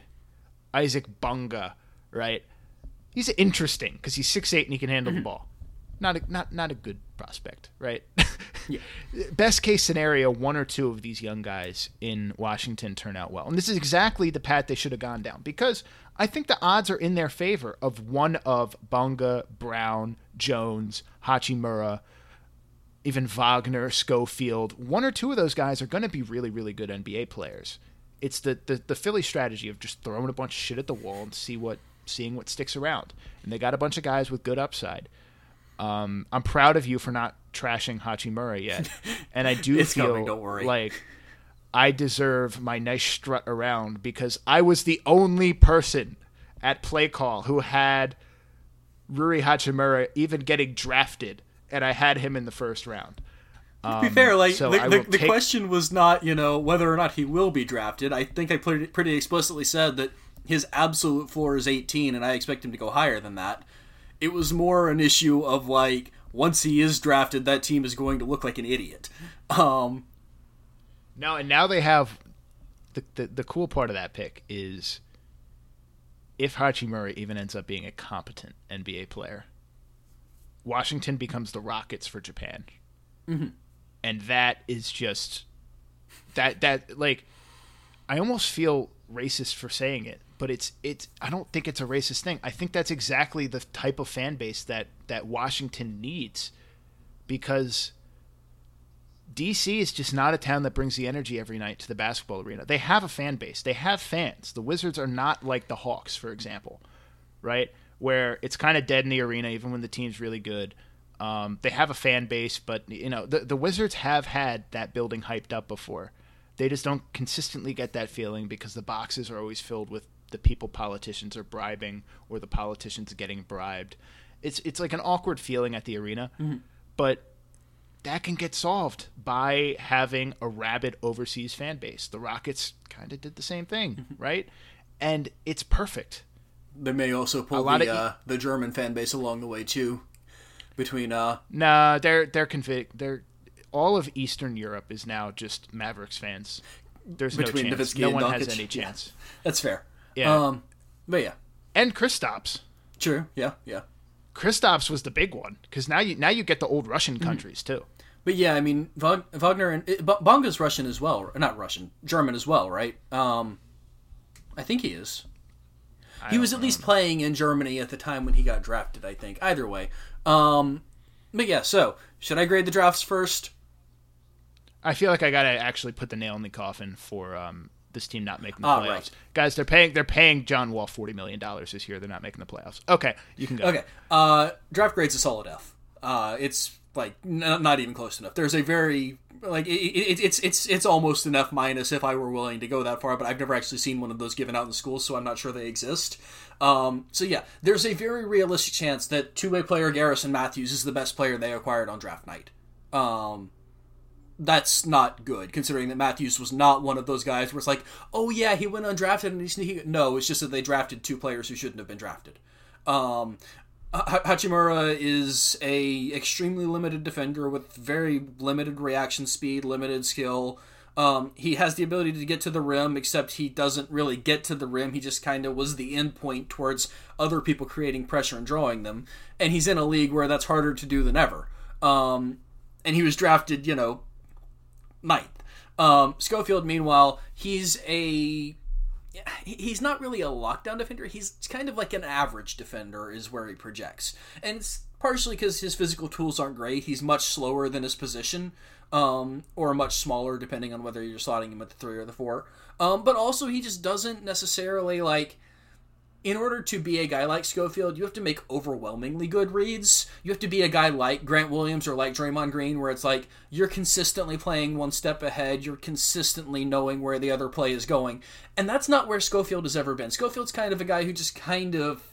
Isaac Bunga, right? He's interesting because he's six eight and he can handle the mm-hmm. ball. Not a, not not a good prospect, right? Yeah. Best case scenario, one or two of these young guys in Washington turn out well, and this is exactly the path they should have gone down. Because I think the odds are in their favor of one of Bunga, Brown, Jones, Hachimura, even Wagner, Schofield. One or two of those guys are going to be really, really good NBA players. It's the, the the Philly strategy of just throwing a bunch of shit at the wall and see what seeing what sticks around. And they got a bunch of guys with good upside. Um, I'm proud of you for not trashing Hachimura yet, and I do feel coming, don't worry. like I deserve my nice strut around because I was the only person at play call who had Ruri Hachimura even getting drafted, and I had him in the first round. To be fair, like so the, the, the take- question was not, you know, whether or not he will be drafted. I think I pretty, pretty explicitly said that his absolute floor is 18, and I expect him to go higher than that. It was more an issue of like once he is drafted, that team is going to look like an idiot. Um, No, and now they have the, the the cool part of that pick is if Hachimura even ends up being a competent NBA player, Washington becomes the Rockets for Japan, mm-hmm. and that is just that that like I almost feel racist for saying it, but it's it's I don't think it's a racist thing. I think that's exactly the type of fan base that that Washington needs because DC is just not a town that brings the energy every night to the basketball arena. They have a fan base. They have fans. The Wizards are not like the Hawks, for example, right? Where it's kind of dead in the arena even when the team's really good. Um, they have a fan base, but you know the the Wizards have had that building hyped up before. They just don't consistently get that feeling because the boxes are always filled with the people politicians are bribing or the politicians getting bribed. It's it's like an awkward feeling at the arena, but that can get solved by having a rabid overseas fan base. The Rockets kind of did the same thing, right? And it's perfect. They may also pull the of uh, the German fan base along the way too. Between uh, Nah, they're they're convic- they're all of Eastern Europe is now just Mavericks fans. There's Between no chance. No one has any yeah. chance. that's fair. Yeah. Um, but yeah, And Kristaps. true. Yeah, yeah. Kristaps was the big one because now you now you get the old Russian Mm-hmm. countries too. But yeah, I mean, Wagner and it, Bonga's Russian as well, not Russian, German as well, right? Um, I think he is. He was at least playing in Germany at the time when he got drafted. I think. Either way, um, but yeah. So should I grade the drafts first? I feel like I gotta actually put the nail in the coffin for um, this team not making the Ah, playoffs. right. Guys, they're paying they're paying John Wall forty million dollars this year. They're not making the playoffs. Okay, you can go. Okay. Uh, draft grade's a solid F. Uh, it's like n- not even close enough. There's a very like it, it, it's it's it's almost enough minus if I were willing to go that far, but I've never actually seen one of those given out in schools, so I'm not sure they exist. Um, so yeah, there's a very realistic chance that two-way player Garrison Matthews is the best player they acquired on draft night. Um, that's not good considering that Matthews was not one of those guys where it's like, oh yeah, he went undrafted and he's he, no, it's just that they drafted two players who shouldn't have been drafted. Um, Hachimura is a extremely limited defender with very limited reaction speed, limited skill. Um, he has the ability to get to the rim, except he doesn't really get to the rim. He just kind of was the end point towards other people creating pressure and drawing them. And he's in a league where that's harder to do than ever. Um, and he was drafted, you know, ninth. Um, Schofield, meanwhile, he's a he's not really a lockdown defender. He's kind of like an average defender, is where he projects, and it's partially because his physical tools aren't great. He's much slower than his position, um, or much smaller, depending on whether you're slotting him at the three or the four. Um, but also, he just doesn't necessarily like in order to be a guy like Schofield, you have to make overwhelmingly good reads. You have to be a guy like Grant Williams or like Draymond Green, where it's like you're consistently playing one step ahead, you're consistently knowing where the other play is going. And that's not where Schofield has ever been. Schofield's kind of a guy who just kind of,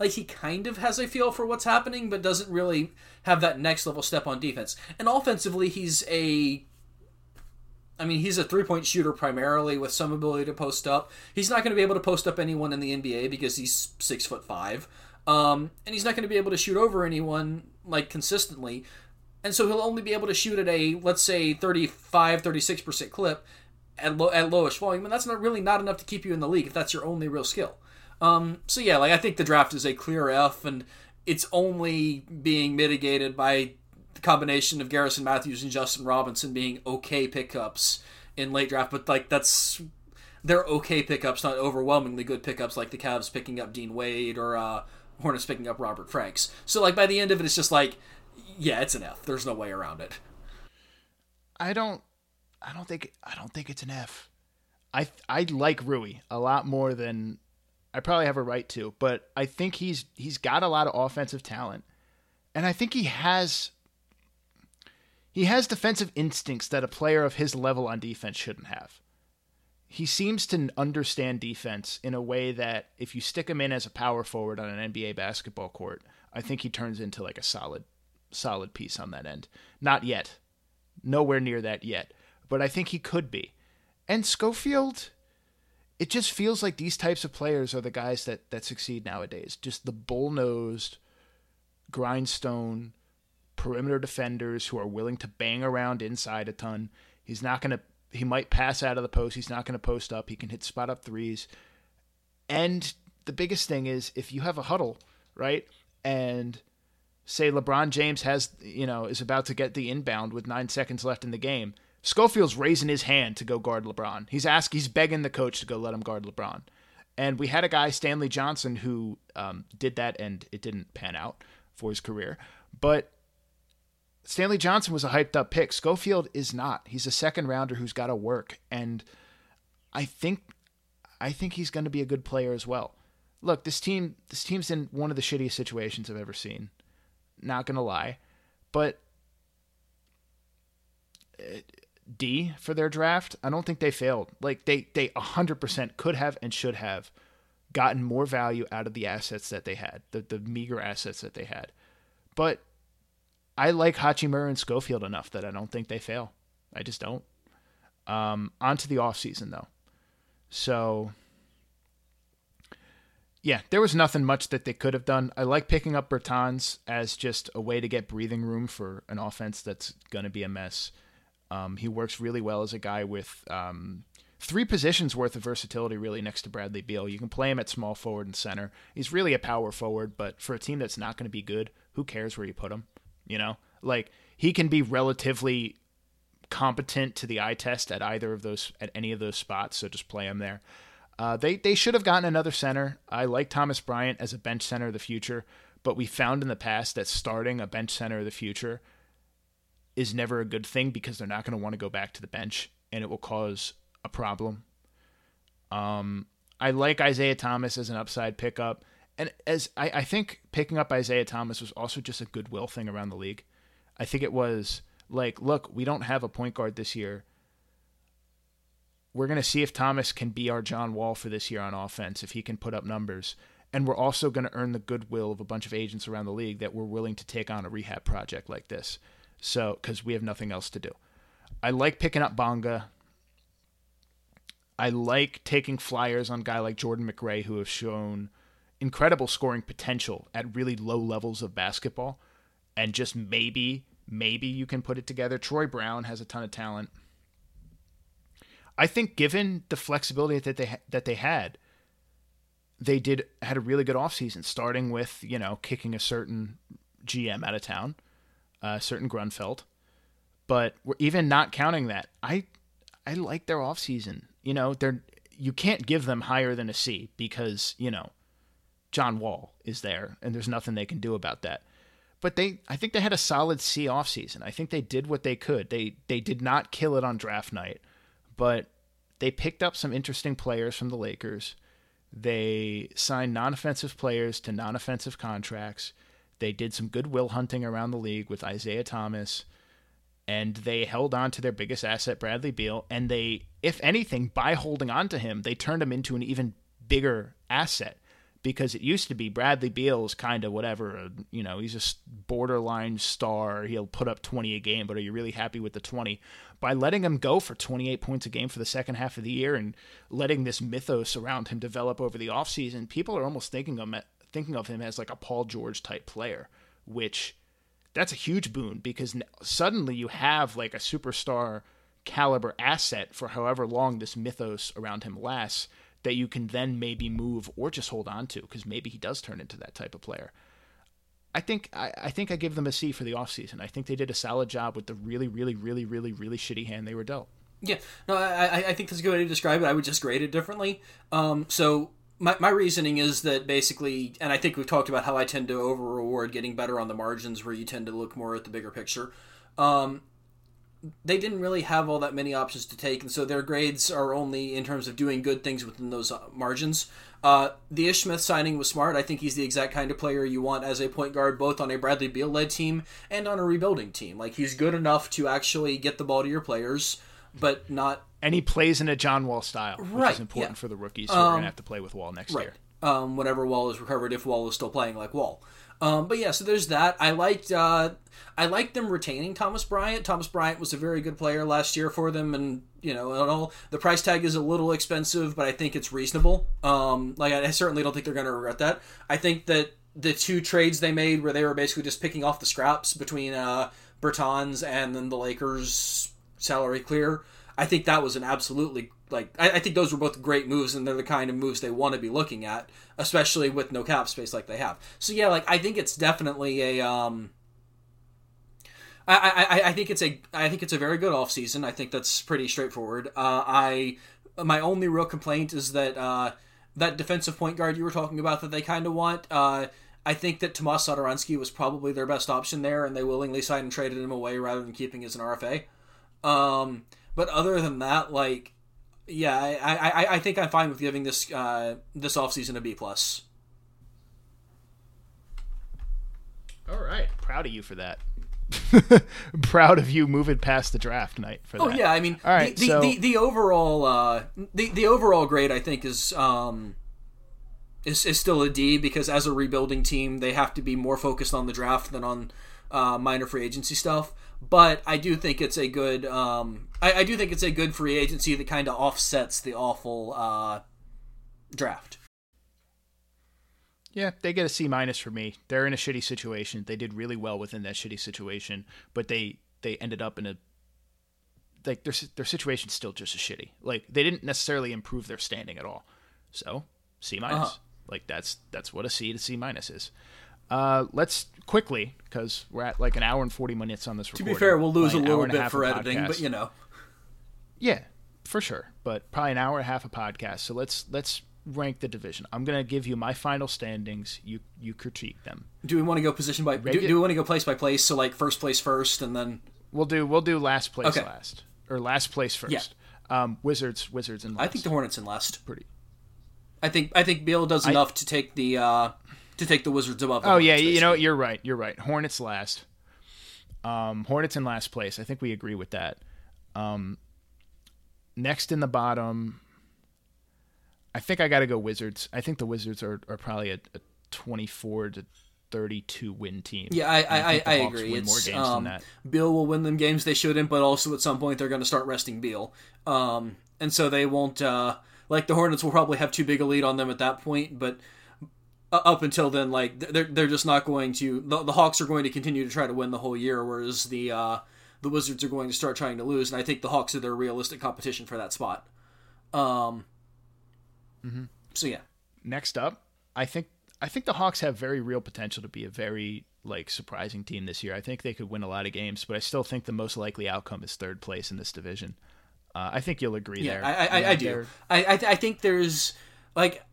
like, he kind of has a feel for what's happening, but doesn't really have that next level step on defense. And offensively, he's a I mean, he's a three point shooter primarily with some ability to post up. He's not going to be able to post up anyone in the NBA because he's six foot five. Um, and he's not going to be able to shoot over anyone like consistently. And so he'll only be able to shoot at a, let's say, 35, 36% clip at, low, at lowest volume. And that's not really not enough to keep you in the league if that's your only real skill. Um, so yeah, like I think the draft is a clear F, and it's only being mitigated by the combination of Garrison Matthews and Justin Robinson being okay pickups in late draft. But like that's they're okay pickups, not overwhelmingly good pickups like the Cavs picking up Dean Wade or uh, Hornets picking up Robert Franks. So like by the end of it, it's just like, yeah, it's an F. There's no way around it. I don't, I don't think, I don't think it's an F. I I like Rui a lot more than I probably have a right to, but I think he's he's got a lot of offensive talent, and I think he has he has defensive instincts that a player of his level on defense shouldn't have. He seems to understand defense in a way that if you stick him in as a power forward on an NBA basketball court, I think he turns into like a solid solid piece on that end. Not yet. Nowhere near that yet, but I think he could be. And Schofield, it just feels like these types of players are the guys that that succeed nowadays. Just the bull-nosed, grindstone perimeter defenders who are willing to bang around inside a ton. He's not going to he might pass out of the post. He's not going to post up. He can hit spot up threes. And the biggest thing is if you have a huddle, right? And say LeBron James has, you know, is about to get the inbound with 9 seconds left in the game Schofield's raising his hand to go guard LeBron. He's asking, he's begging the coach to go let him guard LeBron. And we had a guy, Stanley Johnson, who um, did that, and it didn't pan out for his career. But Stanley Johnson was a hyped up pick. Schofield is not. He's a second rounder who's got to work, and I think, I think he's going to be a good player as well. Look, this team, this team's in one of the shittiest situations I've ever seen. Not gonna lie, but. Uh, D for their draft, I don't think they failed. Like they they 100% could have and should have gotten more value out of the assets that they had, the the meager assets that they had. But I like Hachimura and Schofield enough that I don't think they fail. I just don't. Um, on to the offseason, though. So, yeah, there was nothing much that they could have done. I like picking up Bertans as just a way to get breathing room for an offense that's going to be a mess. Um, he works really well as a guy with um, three positions worth of versatility, really, next to Bradley Beal. You can play him at small forward and center. He's really a power forward, but for a team that's not going to be good, who cares where you put him? You know, like he can be relatively competent to the eye test at either of those, at any of those spots. So just play him there. Uh, they they should have gotten another center. I like Thomas Bryant as a bench center of the future, but we found in the past that starting a bench center of the future is never a good thing because they're not going to want to go back to the bench and it will cause a problem. Um, I like Isaiah Thomas as an upside pickup. And as I, I think picking up Isaiah Thomas was also just a goodwill thing around the league. I think it was like, look, we don't have a point guard this year. We're going to see if Thomas can be our John Wall for this year on offense, if he can put up numbers. And we're also going to earn the goodwill of a bunch of agents around the league that we're willing to take on a rehab project like this. So, because we have nothing else to do. I like picking up Bonga. I like taking flyers on guy like Jordan McRae, who have shown incredible scoring potential at really low levels of basketball. And just maybe, maybe you can put it together. Troy Brown has a ton of talent. I think, given the flexibility that they that they had, they did had a really good offseason, starting with you know kicking a certain GM out of town uh, certain Grunfeld. But we're even not counting that. I I like their offseason. You know, they're you can't give them higher than a C because, you know, John Wall is there and there's nothing they can do about that. But they I think they had a solid C offseason. I think they did what they could. They they did not kill it on draft night, but they picked up some interesting players from the Lakers. They signed non-offensive players to non-offensive contracts. They did some goodwill hunting around the league with Isaiah Thomas, and they held on to their biggest asset, Bradley Beal. And they, if anything, by holding on to him, they turned him into an even bigger asset because it used to be Bradley Beal's kind of whatever, uh, you know, he's a borderline star. He'll put up 20 a game, but are you really happy with the 20? By letting him go for 28 points a game for the second half of the year and letting this mythos around him develop over the offseason, people are almost thinking of thinking of him as like a Paul George type player, which that's a huge boon because suddenly you have like a superstar caliber asset for however long this mythos around him lasts that you can then maybe move or just hold on to because maybe he does turn into that type of player. I think I, I think I give them a C for the offseason. I think they did a solid job with the really, really, really, really, really shitty hand they were dealt. Yeah, no, I, I think that's a good way to describe it. I would just grade it differently. Um, so my, my reasoning is that basically, and I think we've talked about how I tend to over reward getting better on the margins, where you tend to look more at the bigger picture. Um, they didn't really have all that many options to take, and so their grades are only in terms of doing good things within those uh, margins. Uh, the Ish Smith signing was smart. I think he's the exact kind of player you want as a point guard, both on a Bradley Beal led team and on a rebuilding team. Like he's good enough to actually get the ball to your players, but not. And he plays in a John Wall style, which Right, is important yeah. for the rookies who are going to have to play with Wall next Right. year. Um, whenever Wall is recovered, if Wall is still playing like Wall. Um, but yeah, so there's that. I liked uh, I liked them retaining Thomas Bryant. Thomas Bryant was a very good player last year for them, and you know, and all the price tag is a little expensive, but I think it's reasonable. Um, like I, certainly don't think they're going to regret that. I think that the two trades they made, where they were basically just picking off the scraps between uh, Bertans and then the Lakers salary clear. I think that was an absolutely like I, I think those were both great moves, and they're the kind of moves they want to be looking at, especially with no cap space like they have. So yeah, like I think it's definitely a um. I, I, I think it's a I think it's a very good off season. I think that's pretty straightforward. Uh, I my only real complaint is that uh, that defensive point guard you were talking about that they kind of want. Uh, I think that Tomas Satoransky was probably their best option there, and they willingly signed and traded him away rather than keeping as an RFA. Um, but other than that, like, yeah, I, I, I- think I'm fine with giving this uh, this offseason a B plus. All right, proud of you for that. proud of you moving past the draft night for Oh that. yeah, I mean, All right, the, the, so- the, the overall uh, the the overall grade I think is um is, is still a D because as a rebuilding team they have to be more focused on the draft than on uh, minor free agency stuff. But I do think it's a good um I, I do think it's a good free agency that kind of offsets the awful uh, draft. Yeah, they get a C minus for me. They're in a shitty situation. They did really well within that shitty situation, but they they ended up in a like their their situation's still just as shitty. Like they didn't necessarily improve their standing at all. So C minus. Uh-huh. Like that's that's what a C to C minus is. Uh, let's quickly because we're at like an hour and forty minutes on this. To be fair, we'll lose a little bit for editing, editing, but you know. yeah, for sure. But probably an hour and a half of podcast. So let's let's rank the division. I'm gonna give you my final standings. You you critique them. Do we want to go position by? Do, do we want to go place by place? So like first place first, and then We'll do we'll do last place Okay. last or last place first. Yeah. Um, Wizards Wizards and I think the Hornets in last. pretty. I think I think Beal does enough to take the uh, to take the Wizards above. The Oh yeah, Hornets, you know you're right. You're right. Hornets last. Um, Hornets in last place. I think we agree with that. Um, next in the bottom, I think I got to go Wizards. I think the Wizards are, are probably a, a 24 to 32 win team. Yeah, I I, I, I agree. It's um. Beal will win them games they shouldn't, but also at some point they're going to start resting Beal, um, and so they won't. Uh, like the Hornets will probably have too big a lead on them at that point, but uh, up until then, like they're they're just not going to. The, the Hawks are going to continue to try to win the whole year, whereas the uh, the Wizards are going to start trying to lose, and I think the Hawks are their realistic competition for that spot. Um. Mm-hmm. So yeah. next up, I think I think the Hawks have very real potential to be a very like surprising team this year. I think they could win a lot of games, but I still think the most likely outcome is third place in this division. Uh, I think you'll agree Yeah, there. I, I, Yeah, I do. I, I, I think there's like,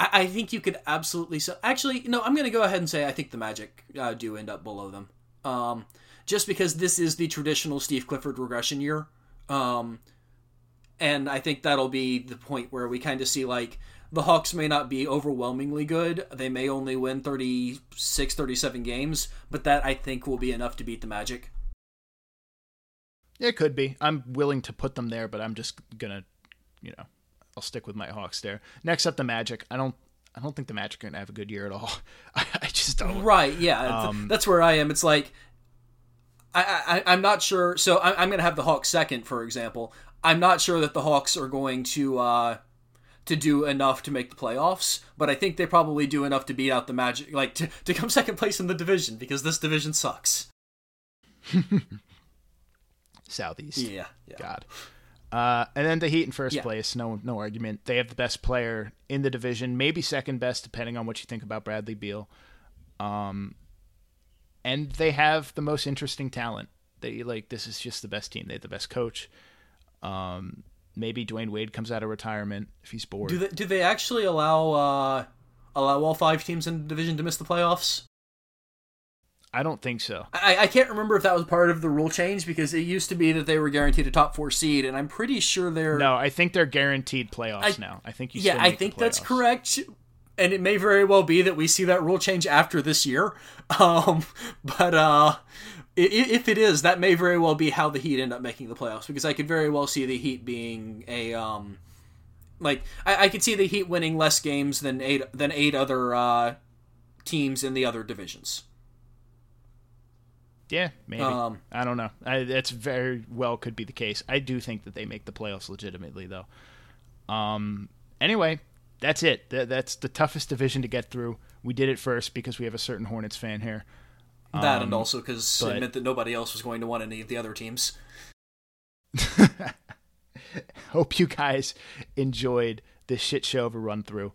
I, I think you could absolutely. So actually, no, I'm going to go ahead and say I think the Magic uh, do end up below them. Um, just because this is the traditional Steve Clifford regression year. Um, and I think that'll be the point where we kind of see like the Hawks may not be overwhelmingly good. They may only win 36, 37 games, but that I think will be enough to beat the Magic. It could be. I'm willing to put them there, but I'm just gonna, you know, I'll stick with my Hawks there. Next up, the Magic. I don't. I don't think the Magic are gonna have a good year at all. I, I just don't. Right. Yeah. Um, that's where I am. It's like I, I I'm not sure. So I, I'm going to have the Hawks second, for example. I'm not sure that the Hawks are going to uh, to do enough to make the playoffs, but I think they probably do enough to beat out the Magic, like to, to come second place in the division because this division sucks. Southeast. Yeah. Yeah. God. Uh, and then the Heat in first Yeah. place, no no argument. They have the best player in the division, maybe second best, depending on what you think about Bradley Beal. Um, and they have the most interesting talent. They like this is just the best team. They have the best coach. Um, maybe Dwyane Wade comes out of retirement if he's bored. Do they, do they actually allow uh, allow all five teams in the division to miss the playoffs? I don't think so. I, I can't remember if that was part of the rule change because it used to be that they were guaranteed a top four seed, and I'm pretty sure they're No, I think they're guaranteed playoffs I- now. I think you. yeah, I think that's correct. And it may very well be that we see that rule change after this year. Um, but uh, if it is, that may very well be how the Heat end up making the playoffs because I could very well see the Heat being a um, like I, I could see the Heat winning less games than eight than eight other uh, teams in the other divisions. Yeah, maybe. Um, I don't know. I, that's very well could be the case. I do think that they make the playoffs legitimately, though. Um. Anyway, that's it. That, that's the toughest division to get through. We did it first because we have a certain Hornets fan here. That and also because it meant that nobody else was going to want any of the other teams. Hope you guys enjoyed this shit show of a run through.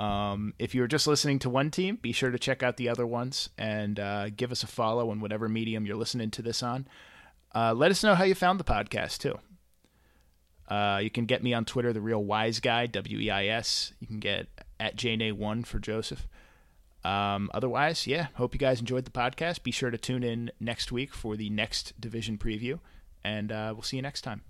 Um, if you're just listening to one team, be sure to check out the other ones and uh, give us a follow on whatever medium you're listening to this on. Uh, let us know how you found the podcast too. Uh, you can get me on Twitter, the real wise guy, W E I S. You can get at JNA1 for Joseph. Um, otherwise, yeah, hope you guys enjoyed the podcast. Be sure to tune in next week for the next division preview, and uh, we'll see you next time.